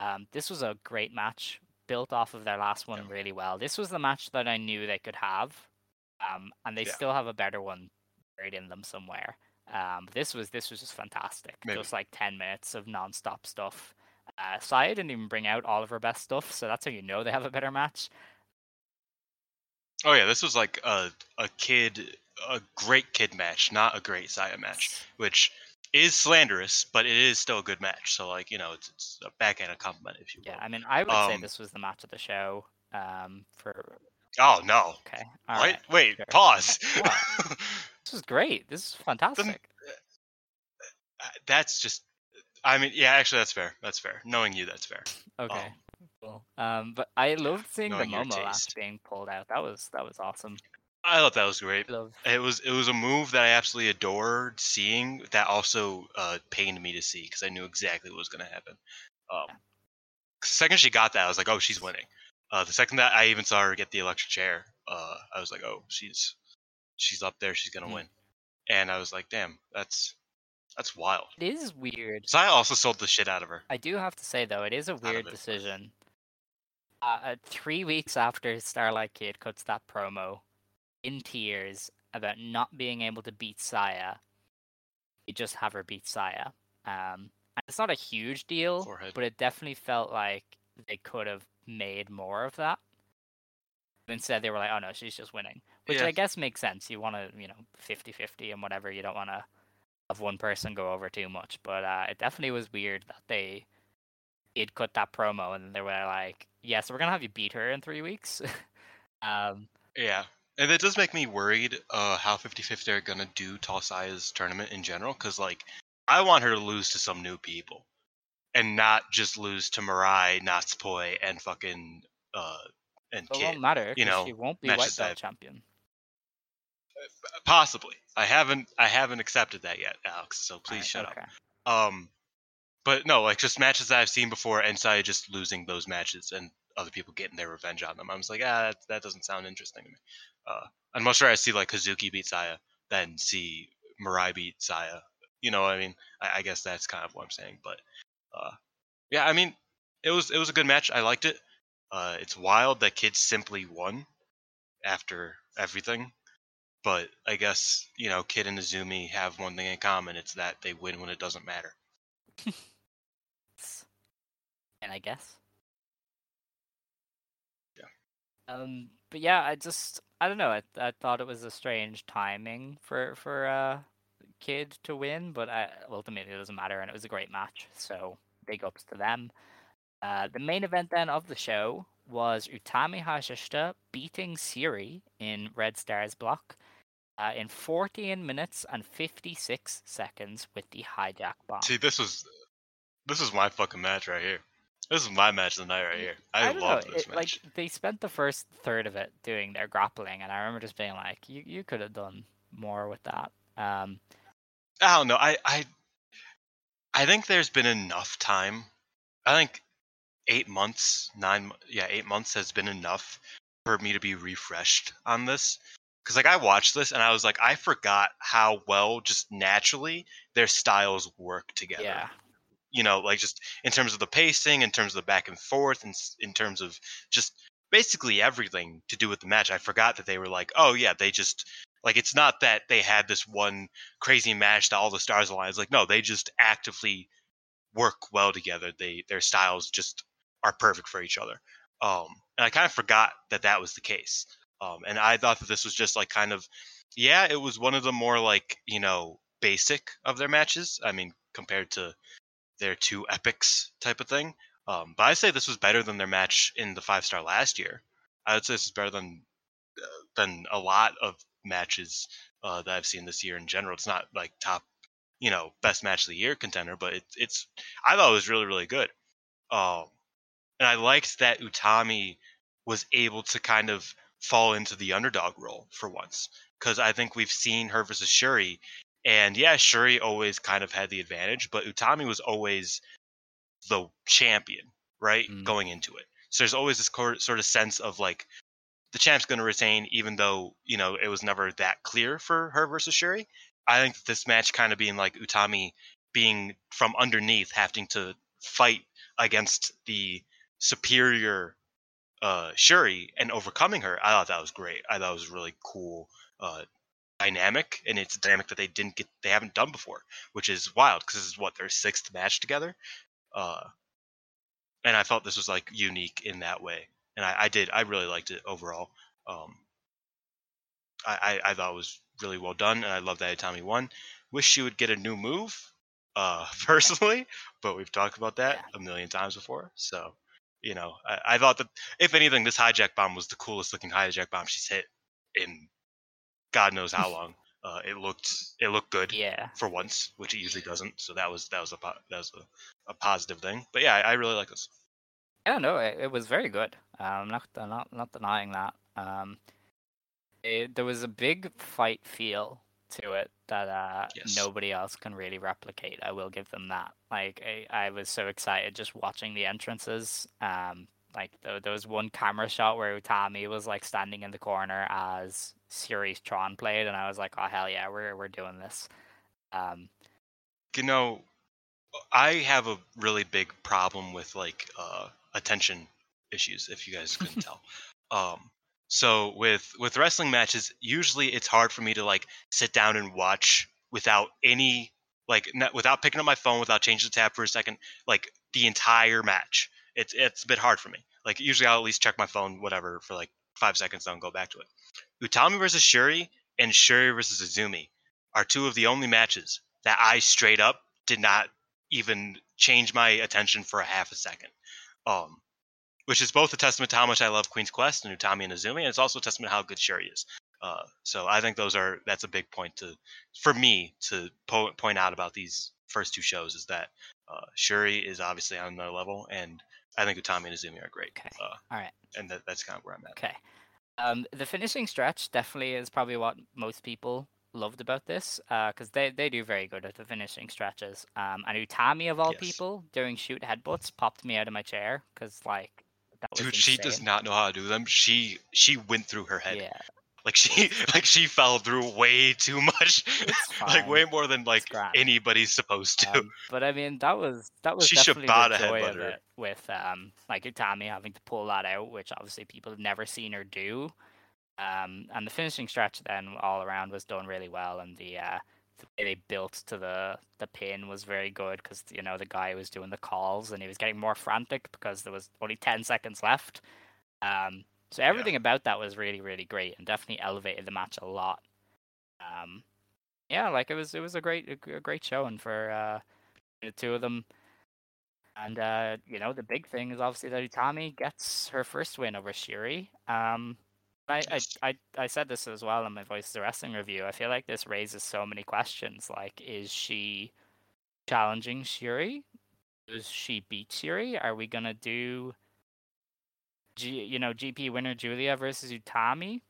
Um, this was a great match, built off of their last one really well. This was the match that I knew they could have, um, and they Yeah. still have a better one buried in them somewhere. Um, this was this was just fantastic. Maybe. Just like ten minutes of non-stop stuff. Uh, Saya didn't even bring out all of her best stuff, so that's how you know they have a better match. Oh yeah, this was like a a kid, a great kid match, not a great Saya match, which is slanderous, but it is still a good match. So like you know, it's, it's a backhanded compliment if you will. Yeah, I mean, I would say Um, this was the match of the show. Um, for Oh no. okay, all Wait, right. wait, sure. pause. (laughs) (laughs) This was great. This is fantastic. Uh, that's just. I mean, yeah, actually, that's fair. That's fair. Knowing you, that's fair. (laughs) Okay, um, cool. Um, but I loved seeing the knowing your Momo taste. being pulled out. That was that was awesome. I thought that was great. Love. It was it was a move that I absolutely adored seeing. That also uh, pained me to see because I knew exactly what was going to happen. Um, the second she got that, I was like, "Oh, she's winning." Uh, the second that I even saw her get the electric chair, uh, I was like, "Oh, she's she's up there. She's gonna Mhm. win." And I was like, "Damn, that's that's wild." It is weird. Saya also sold the shit out of her. I do have to say though, it is a weird decision. Uh, three weeks after Starlight Kid cuts that promo, in tears about not being able to beat Saya, you just have her beat Saya. Um, and it's not a huge deal, Forehead. but it definitely felt like they could have made more of that. Instead, they were like, "Oh no, she's just winning," which Yeah. I guess makes sense. You want to, you know, 50-50 and whatever. You don't want to have one person go over too much. But uh, it definitely was weird that they did cut that promo and they were like, "Yeah, so we're gonna have you beat her in three weeks." (laughs) um, Yeah. And it does make me worried uh, how 50-50 are going to do Tall Saya's tournament in general. Because, like, I want her to lose to some new people. and not just lose to Mirai, Natsupoi, and fucking uh and It Kid. won't matter. You know, she won't be white belt champion. Possibly. I haven't I haven't accepted that yet, Alex. So please Right, shut okay. up. Um, but no, like just matches that I've seen before, and Saya just losing those matches and other people getting their revenge on them. I was like, ah, that, that doesn't sound interesting to me. Uh, I'd much rather see like Hazuki beat Saya than see Mirai beat Saya. You know, I mean, I, I guess that's kind of what I'm saying. But uh, yeah, I mean, it was it was a good match. I liked it. Uh, it's wild that Kid simply won after everything. But I guess you know, Kid and Azumi have one thing in common. It's that they win when it doesn't matter. (laughs) And I guess. Yeah. Um, but yeah, I just I don't know. I I thought it was a strange timing for for uh kid to win, but I, ultimately it doesn't matter, and it was a great match. So big ups to them. Uh, the main event then of the show was Utami Hayashishita beating Syuri in Red Star's block uh, in 14 minutes and 56 seconds with the hijack bomb. See, this was this is my fucking match right here. This is my match of the night right here. I, don't love this it- match. Like they spent the first third of it doing their grappling, and I remember just being like, "You you could have done more with that." Um, I don't know. I I I think there's been enough time. I think eight months, nine, yeah, eight months has been enough for me to be refreshed on this. Because like I watched this and I was like, I forgot how well just naturally their styles work together. yeah, you know, like just in terms of the pacing, in terms of the back and forth, and s- in terms of just basically everything to do with the match. I forgot that they were like, oh yeah, they just like it's not that they had this one crazy match that all the stars align. It's like no, they just actively work well together. They their styles just are perfect for each other. Um, and I kind of forgot that that was the case. Um, and I thought that this was just like kind of, yeah, it was one of the more like you know basic of their matches. I mean, compared to their two epics type of thing. Um, but I say this was better than their match in the five star last year. I would say this is better than uh, than a lot of matches uh, that I've seen this year in general. It's not like top, you know, best match of the year contender, but it's it's I thought it was really really good. Um, and I liked that Utami was able to kind of fall into the underdog role for once because I think we've seen her versus Syuri and yeah, Syuri always kind of had the advantage, but Utami was always the champion, right? Mm. Going into it. So there's always this sort of sense of like the champ's going to retain, even though, you know, it was never that clear for her versus Syuri. I think this match kind of being like Utami being from underneath, having to fight against the superior uh, Syuri and overcoming her. I thought that was great. I thought it was really cool uh, dynamic, and it's a dynamic that they didn't get, they haven't done before, which is wild because this is what their sixth match together. Uh, and I felt this was like unique in that way, and I, I did, I really liked it overall. Um, I, I, I thought it was really well done, and I love that Utami won. Wish she would get a new move, uh, (laughs) personally, but we've talked about that a million times before. So, you know, I, I thought that if anything, this hijack bomb was the coolest looking hijack bomb she's hit in God knows how (laughs) long. Uh, it looked it looked good yeah. for once, which it usually doesn't. So that was that was a po- that was a, a positive thing. But yeah, I, I really like this. I don't know. It, it was very good. Um, not I'm not not denying that. Um, it, there was a big fight feel to it that uh, Yes. nobody else can really replicate. I will give them that. Like I, I was so excited just watching the entrances. Um, like there, there was one camera shot where Utami was like standing in the corner as Series Tron played, and I was like, oh hell yeah, we're we're doing this. Um, You know, I have a really big problem with like uh, attention issues. If you guys couldn't (laughs) tell, um, so with with wrestling matches, usually it's hard for me to like sit down and watch without any like not, without picking up my phone, without changing the tab for a second, like the entire match. It's it's a bit hard for me. Like usually I'll at least check my phone, whatever, for like five seconds, then go back to it. Utami versus Syuri and Syuri versus Azumi are two of the only matches that I straight up did not even change my attention for a half a second. Um, which is both a testament to how much I love Queen's Quest and Utami and Azumi, and it's also a testament to how good Syuri is. Uh, so I think those are that's a big point to for me to po- point out about these first two shows is that Uh, Syuri is obviously on another level, and I think Utami and Azumi are great. Okay. Uh, All right. and that, that's kind of where I'm at. Okay. Um, the finishing stretch definitely is probably what most people loved about this, because they, they do very good at the finishing stretches. Um, and Utami of all Yes. people doing shoot headbutts popped me out of my chair because like that was Dude, she does not know how to do them. She she went through her head. Yeah, Like she (laughs) like she fell through way too much. (laughs) Like way more than like anybody's supposed to. Um, but I mean, that was that was She definitely the joy of it, with um like Utami having to pull that out, which obviously people have never seen her do. Um, and the finishing stretch then all around was done really well, and the uh, the way they built to the the pin was very good because you know the guy was doing the calls and he was getting more frantic because there was only ten seconds left. Um, so everything about that was really really great and definitely elevated the match a lot. Um, yeah, like it was it was a great a great showing for uh, the two of them. And uh, you know, the big thing is obviously that Utami gets her first win over Syuri. Um, I, I, I, I said this as well in my Voice of the Wrestling review. I feel like this raises so many questions. Like, is she challenging Syuri? Does she beat Syuri? Are we gonna do, G, you know, GP winner Giulia versus Utami?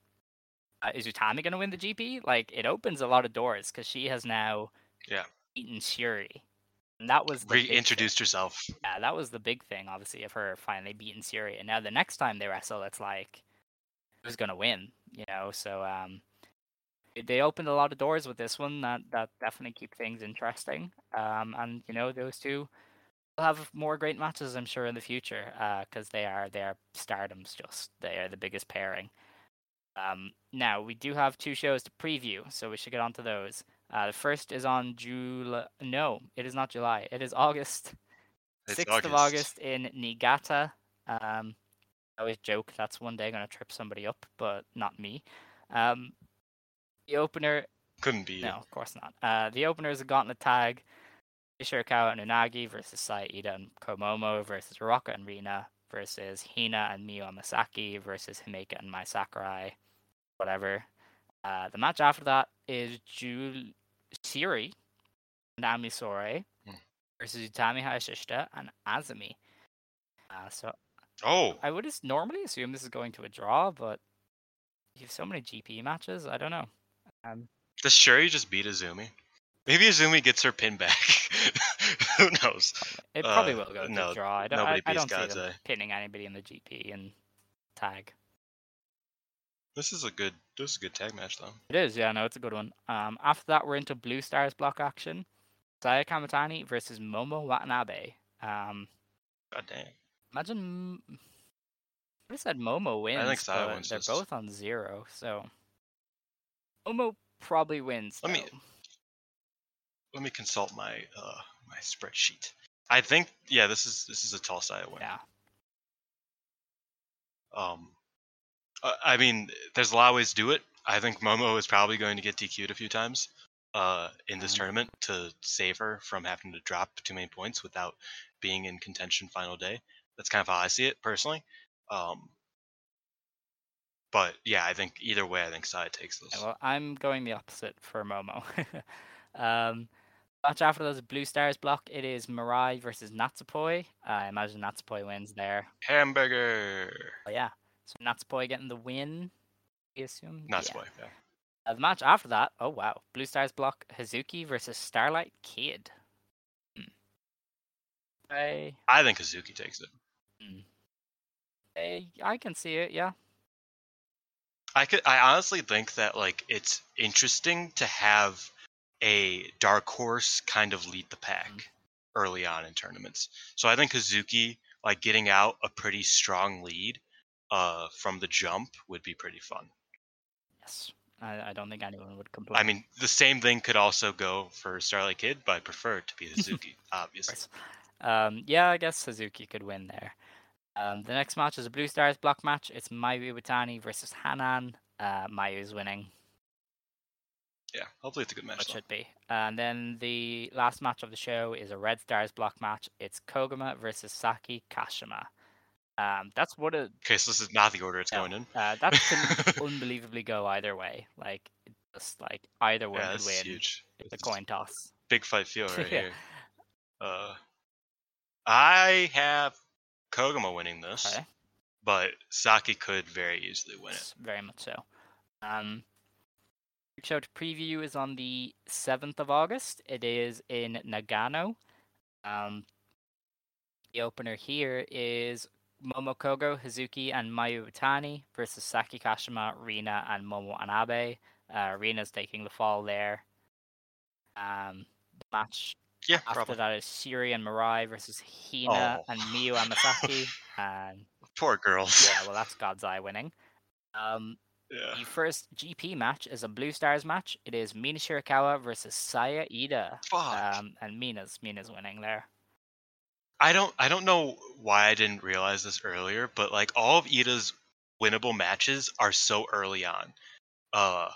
Uh, is Utami gonna win the GP? Like, it opens a lot of doors because she has now Yeah. beaten Syuri, and that was the. Reintroduced herself. Yeah, that was the big thing, obviously, of her finally beating Syuri. And now the next time they wrestle, it's like who's gonna win, you know? So um, they opened a lot of doors with this one that that definitely keep things interesting. Um, and you know those two have more great matches, I'm sure, in the future. Because they are they are Stardom's just they are the biggest pairing. Um, now we do have two shows to preview, so we should get on to those. Uh, the first is on July. No, it is not July. It is August sixth of August in Niigata. Um, I always joke that's one day gonna trip somebody up, but not me. Um, the opener, Couldn't be. no, of course not. Uh, the opener is gotten a gauntlet tag: Ishikawa and Unagi versus Saida and Komomo versus Ruaka and Rina versus Hina and Miyu Amasaki versus Himeka and Mai Sakurai. Whatever. Uh, the match after that is Jul Syuri and Ami Sourei Hmm. versus Utami Hayashishita and Azumi. Uh, so Oh, I would normally assume this is going to a draw, but you have so many GP matches. I don't know. Um, does Syuri just beat Azumi? Maybe Azumi gets her pin back. (laughs) Who knows? it probably Uh, will go to no, draw. I don't. I, I don't see them pinning anybody in the GP and tag. This is a good. This is a good tag match though. It is, yeah, no, it's a good one. Um, after that, we're into Blue Stars block action. Saya Kamitani versus Momo Watanabe. Um, God damn. imagine. I would have said Momo wins, I think Saya wins they're this. both on zero, so Momo probably wins. Let me-. Let me consult my uh my spreadsheet. I think yeah, this is this is a tall Saya win. Yeah, Um, I mean, there's a lot of ways to do it. I think Momo is probably going to get DQ'd a few times uh, in this Mhm. tournament to save her from having to drop too many points without being in contention final day. That's kind of how I see it personally. Um, but yeah, I think either way, I think Sai takes this. Yeah, well, I'm going the opposite for Momo. (laughs) um, match after those Blue Stars block, it is Mirai versus Natsupoi. I imagine Natsupoi wins there. Hamburger. Oh yeah, so Natsupoi getting the win. I assume. Natsupoi, Yeah. Yeah. Uh, the match after that, oh wow, Blue Stars block Hazuki versus Starlight Kid. Hmm. I, I think Hazuki takes it. I I can see it. Yeah. I could. I honestly think that like it's interesting to have a dark horse kind of lead the pack Mhm. early on in tournaments. So I think Hazuki like getting out a pretty strong lead uh from the jump would be pretty fun. Yes. I, I don't think anyone would complain. I mean, the same thing could also go for Starlight Kid, but I prefer it to be (laughs) Hazuki, obviously. Um, yeah, I guess Suzuki could win there. Um, the next match is a Blue Stars block match. It's Mayu Iwatani versus Hanan. Uh, Mayu's winning, Yeah, hopefully it's a good match. It though. should be. And then the last match of the show is a Red Stars block match. It's Koguma versus Saki Kashima. Um, that's what a Okay, so this is not the order it's no, going in. Uh, that (laughs) can unbelievably go either way. Like it just like either one Yeah, that's win. huge. It's a coin toss. Big fight feel right (laughs) Yeah. here. Uh, I have Koguma winning this, Okay. but Saki could very easily win it. Very much so. Um, To preview is on the seventh of August. It is in Nagano. Um, the opener here is Momo Kohgo, Hazuki, and Mayu Iwatani versus Saki Kashima, Rina, and Momo Watanabe. Uh, Rina's taking the fall there. Um, the match Yeah, after probably. that is Syuri and Mirai versus Hina Oh. and Miyu Amasaki. (laughs) and Poor girls. yeah, well, that's God's Eye winning. Um, Yeah. the first GP match is a Blue Stars match. It is Mina Shirakawa versus Saya Iida. Fuck. Um, and Mina's Mina's winning there. I don't I don't know why I didn't realize this earlier, but like all of Iida's winnable matches are so early on, uh,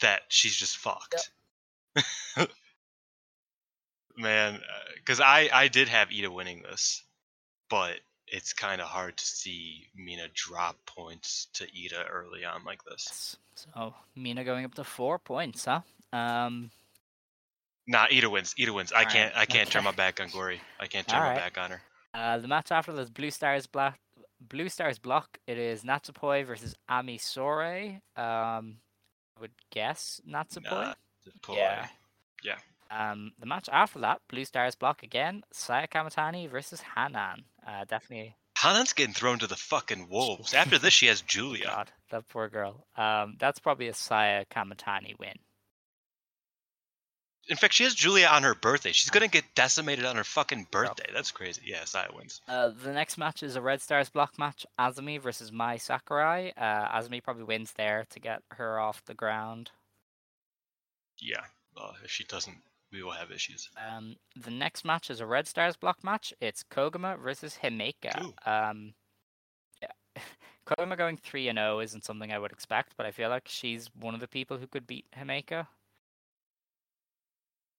that she's just fucked. (laughs) Man, because I I did have Iida winning this, but it's kind of hard to see Mina drop points to Iida early on like this. So Mina going up to four points, huh? Um, Nah, Iida wins. Iida wins. I can't. I can't turn my back on Gory. I can't turn my Alright. back on her. uh, the match after this Blue Stars block. Blue Stars block. It is Natsupoi versus Ami Sourei. Um, I would guess Natsupoi. Boy. Yeah. Um, the match after that, Blue Stars block again, Saya Kamitani versus Hanan. Uh, definitely. Hanan's getting thrown to the fucking wolves. (laughs) After this, she has Giulia. God, that poor girl. Um, that's probably a Saya Kamitani win. In fact, she has Giulia on her birthday. She's gonna get decimated on her fucking birthday. That's crazy. Yeah, Saya wins. Uh, the next match is a Red Stars block match, Azumi versus Mai Sakurai. Uh, Azumi probably wins there to get her off the ground. Yeah. Uh, if she doesn't, we will have issues. Um, the next match is a Red Stars block match. It's Koguma versus Himeka. Um, yeah. (laughs) Koguma going 3 and 0 isn't something I would expect, but I feel like she's one of the people who could beat Himeka.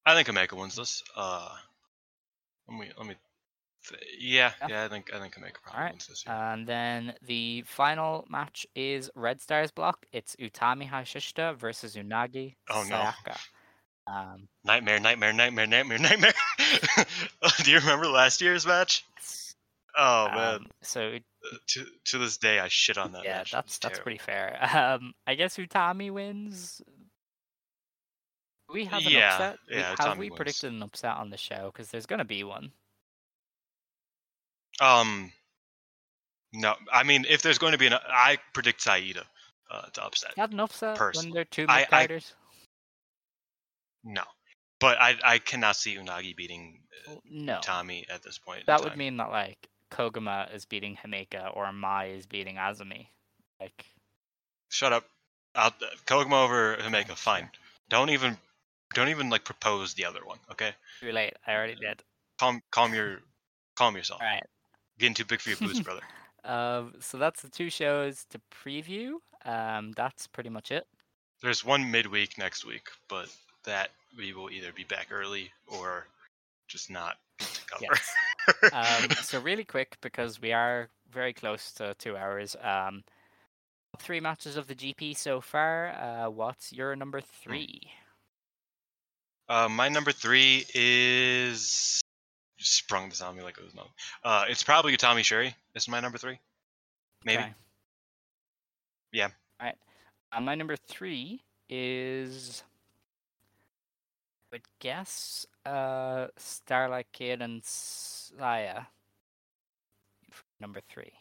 I think Himeka wins this. Uh, let me let me. Th- yeah, Yeah. yeah, I think I think Himeka probably Alright, wins this. Yeah. And then the final match is Red Stars block. It's Utami Hayashishita versus Unagi Oh, no. Um, nightmare, nightmare, nightmare, nightmare, (laughs) nightmare. Do you remember last year's match? Oh man, um, so Uh, to to this day, I shit on that yeah, match. That's that's pretty fair. (laughs) Um, I guess Utami wins. We have an Yeah, upset. We- yeah, have we wins. predicted an upset on the show? Because there's gonna be one. Um, no, I mean, if there's going to be an, I predict Saida uh, to upset. Had an upset when Personally, they're two I- mid I-. No, but I I cannot see Unagi beating uh, No, Tommy at this point. that would mean that like Koguma is beating Himeka or Mai is beating Azumi. Like Shut up. I'll, uh, Koguma over Himeka. Fine. Don't even don't even like propose the other one. Okay. too late. I already did. Calm calm your calm yourself. All right. Getting too big for your boots, (laughs) brother. Um, so that's the two shows to preview. Um, that's pretty much it. There's one midweek next week, but that we will either be back early or just not to cover. Yes. (laughs) Um, so really quick because we are very close to two hours. Um, three matches of the GP so far. Uh, what's your number three? Uh, my number three is you sprung this on me like it was nothing. Uh, it's probably Tommy Syuri. This is my number three. Maybe. Okay. Yeah. All right. Uh, my number three is, would guess, uh, Starlight Kid and Saya. Number three.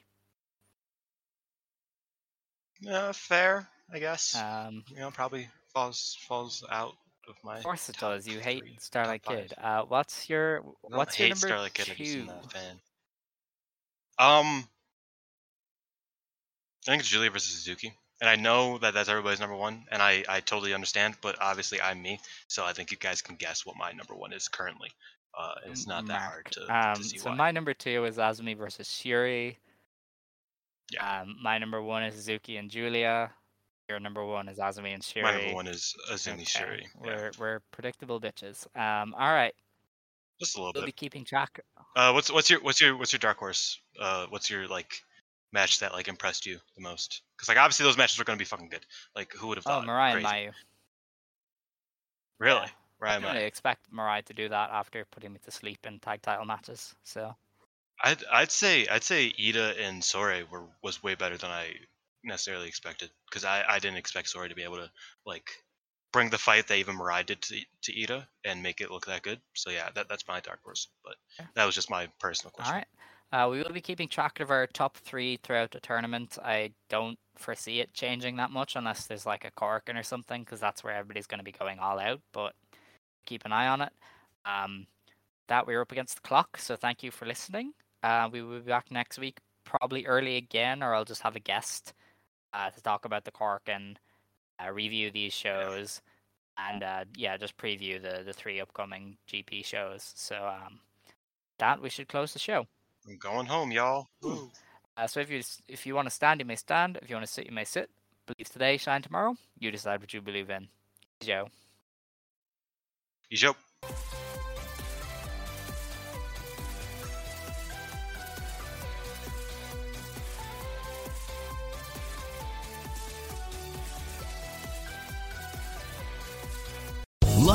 Uh, fair, I guess. Um, you know, probably falls falls out of my. of course it does. You three, hate Starlight Kid. Uh, what's your what's your hate number Starlight Kid. Two? am not fan. Um, I think it's Giulia versus Suzuki, and I know that that's everybody's number one, and I I totally understand. But obviously, I'm me, so I think you guys can guess what my number one is currently. Uh, it's not that hard to, Um, to see so why. my number two is Azumi versus Syuri. Yeah. Um, my number one is Suzuki and Giulia. Your number one is Azumi and Syuri. My number one is Azumi Okay, Syuri. Yeah, We're we're predictable bitches. Um, all right, just a little we'll bit. be keeping track. Uh, what's what's your what's your what's your dark horse? Uh, what's your like match that like impressed you the most? Because like obviously those matches are gonna be fucking good. Like who would have thought? Oh, thought? Mariah and Mayu. Really? Yeah. Right, I don't really expect Mariah to do that after putting me to sleep in tag title matches. So I'd I'd say I'd say Iida and Sourei were was way better than I necessarily expected because I I didn't expect Sourei to be able to like bring the fight that even Mirai did to to Iida and make it look that good. So yeah, that that's my dark horse. But that was just my personal question. right. Uh, we will be keeping track of our top three throughout the tournament. I don't foresee it changing that much unless there's like a Korakuen or something, because that's where everybody's going to be going all out. But keep an eye on it. Um, that we're up against the clock, so thank you for listening. Uh, we will be back next week, probably early again, or I'll just have a guest uh, to talk about the Korakuen uh, review these shows, and uh, yeah, just preview the the three upcoming GP shows. So um, that we should close the show. I'm going home, y'all. Uh, so if you if you want to stand, you may stand. If you want to sit, you may sit. Believe today, shine tomorrow. You decide what you believe in. Joe. Yo.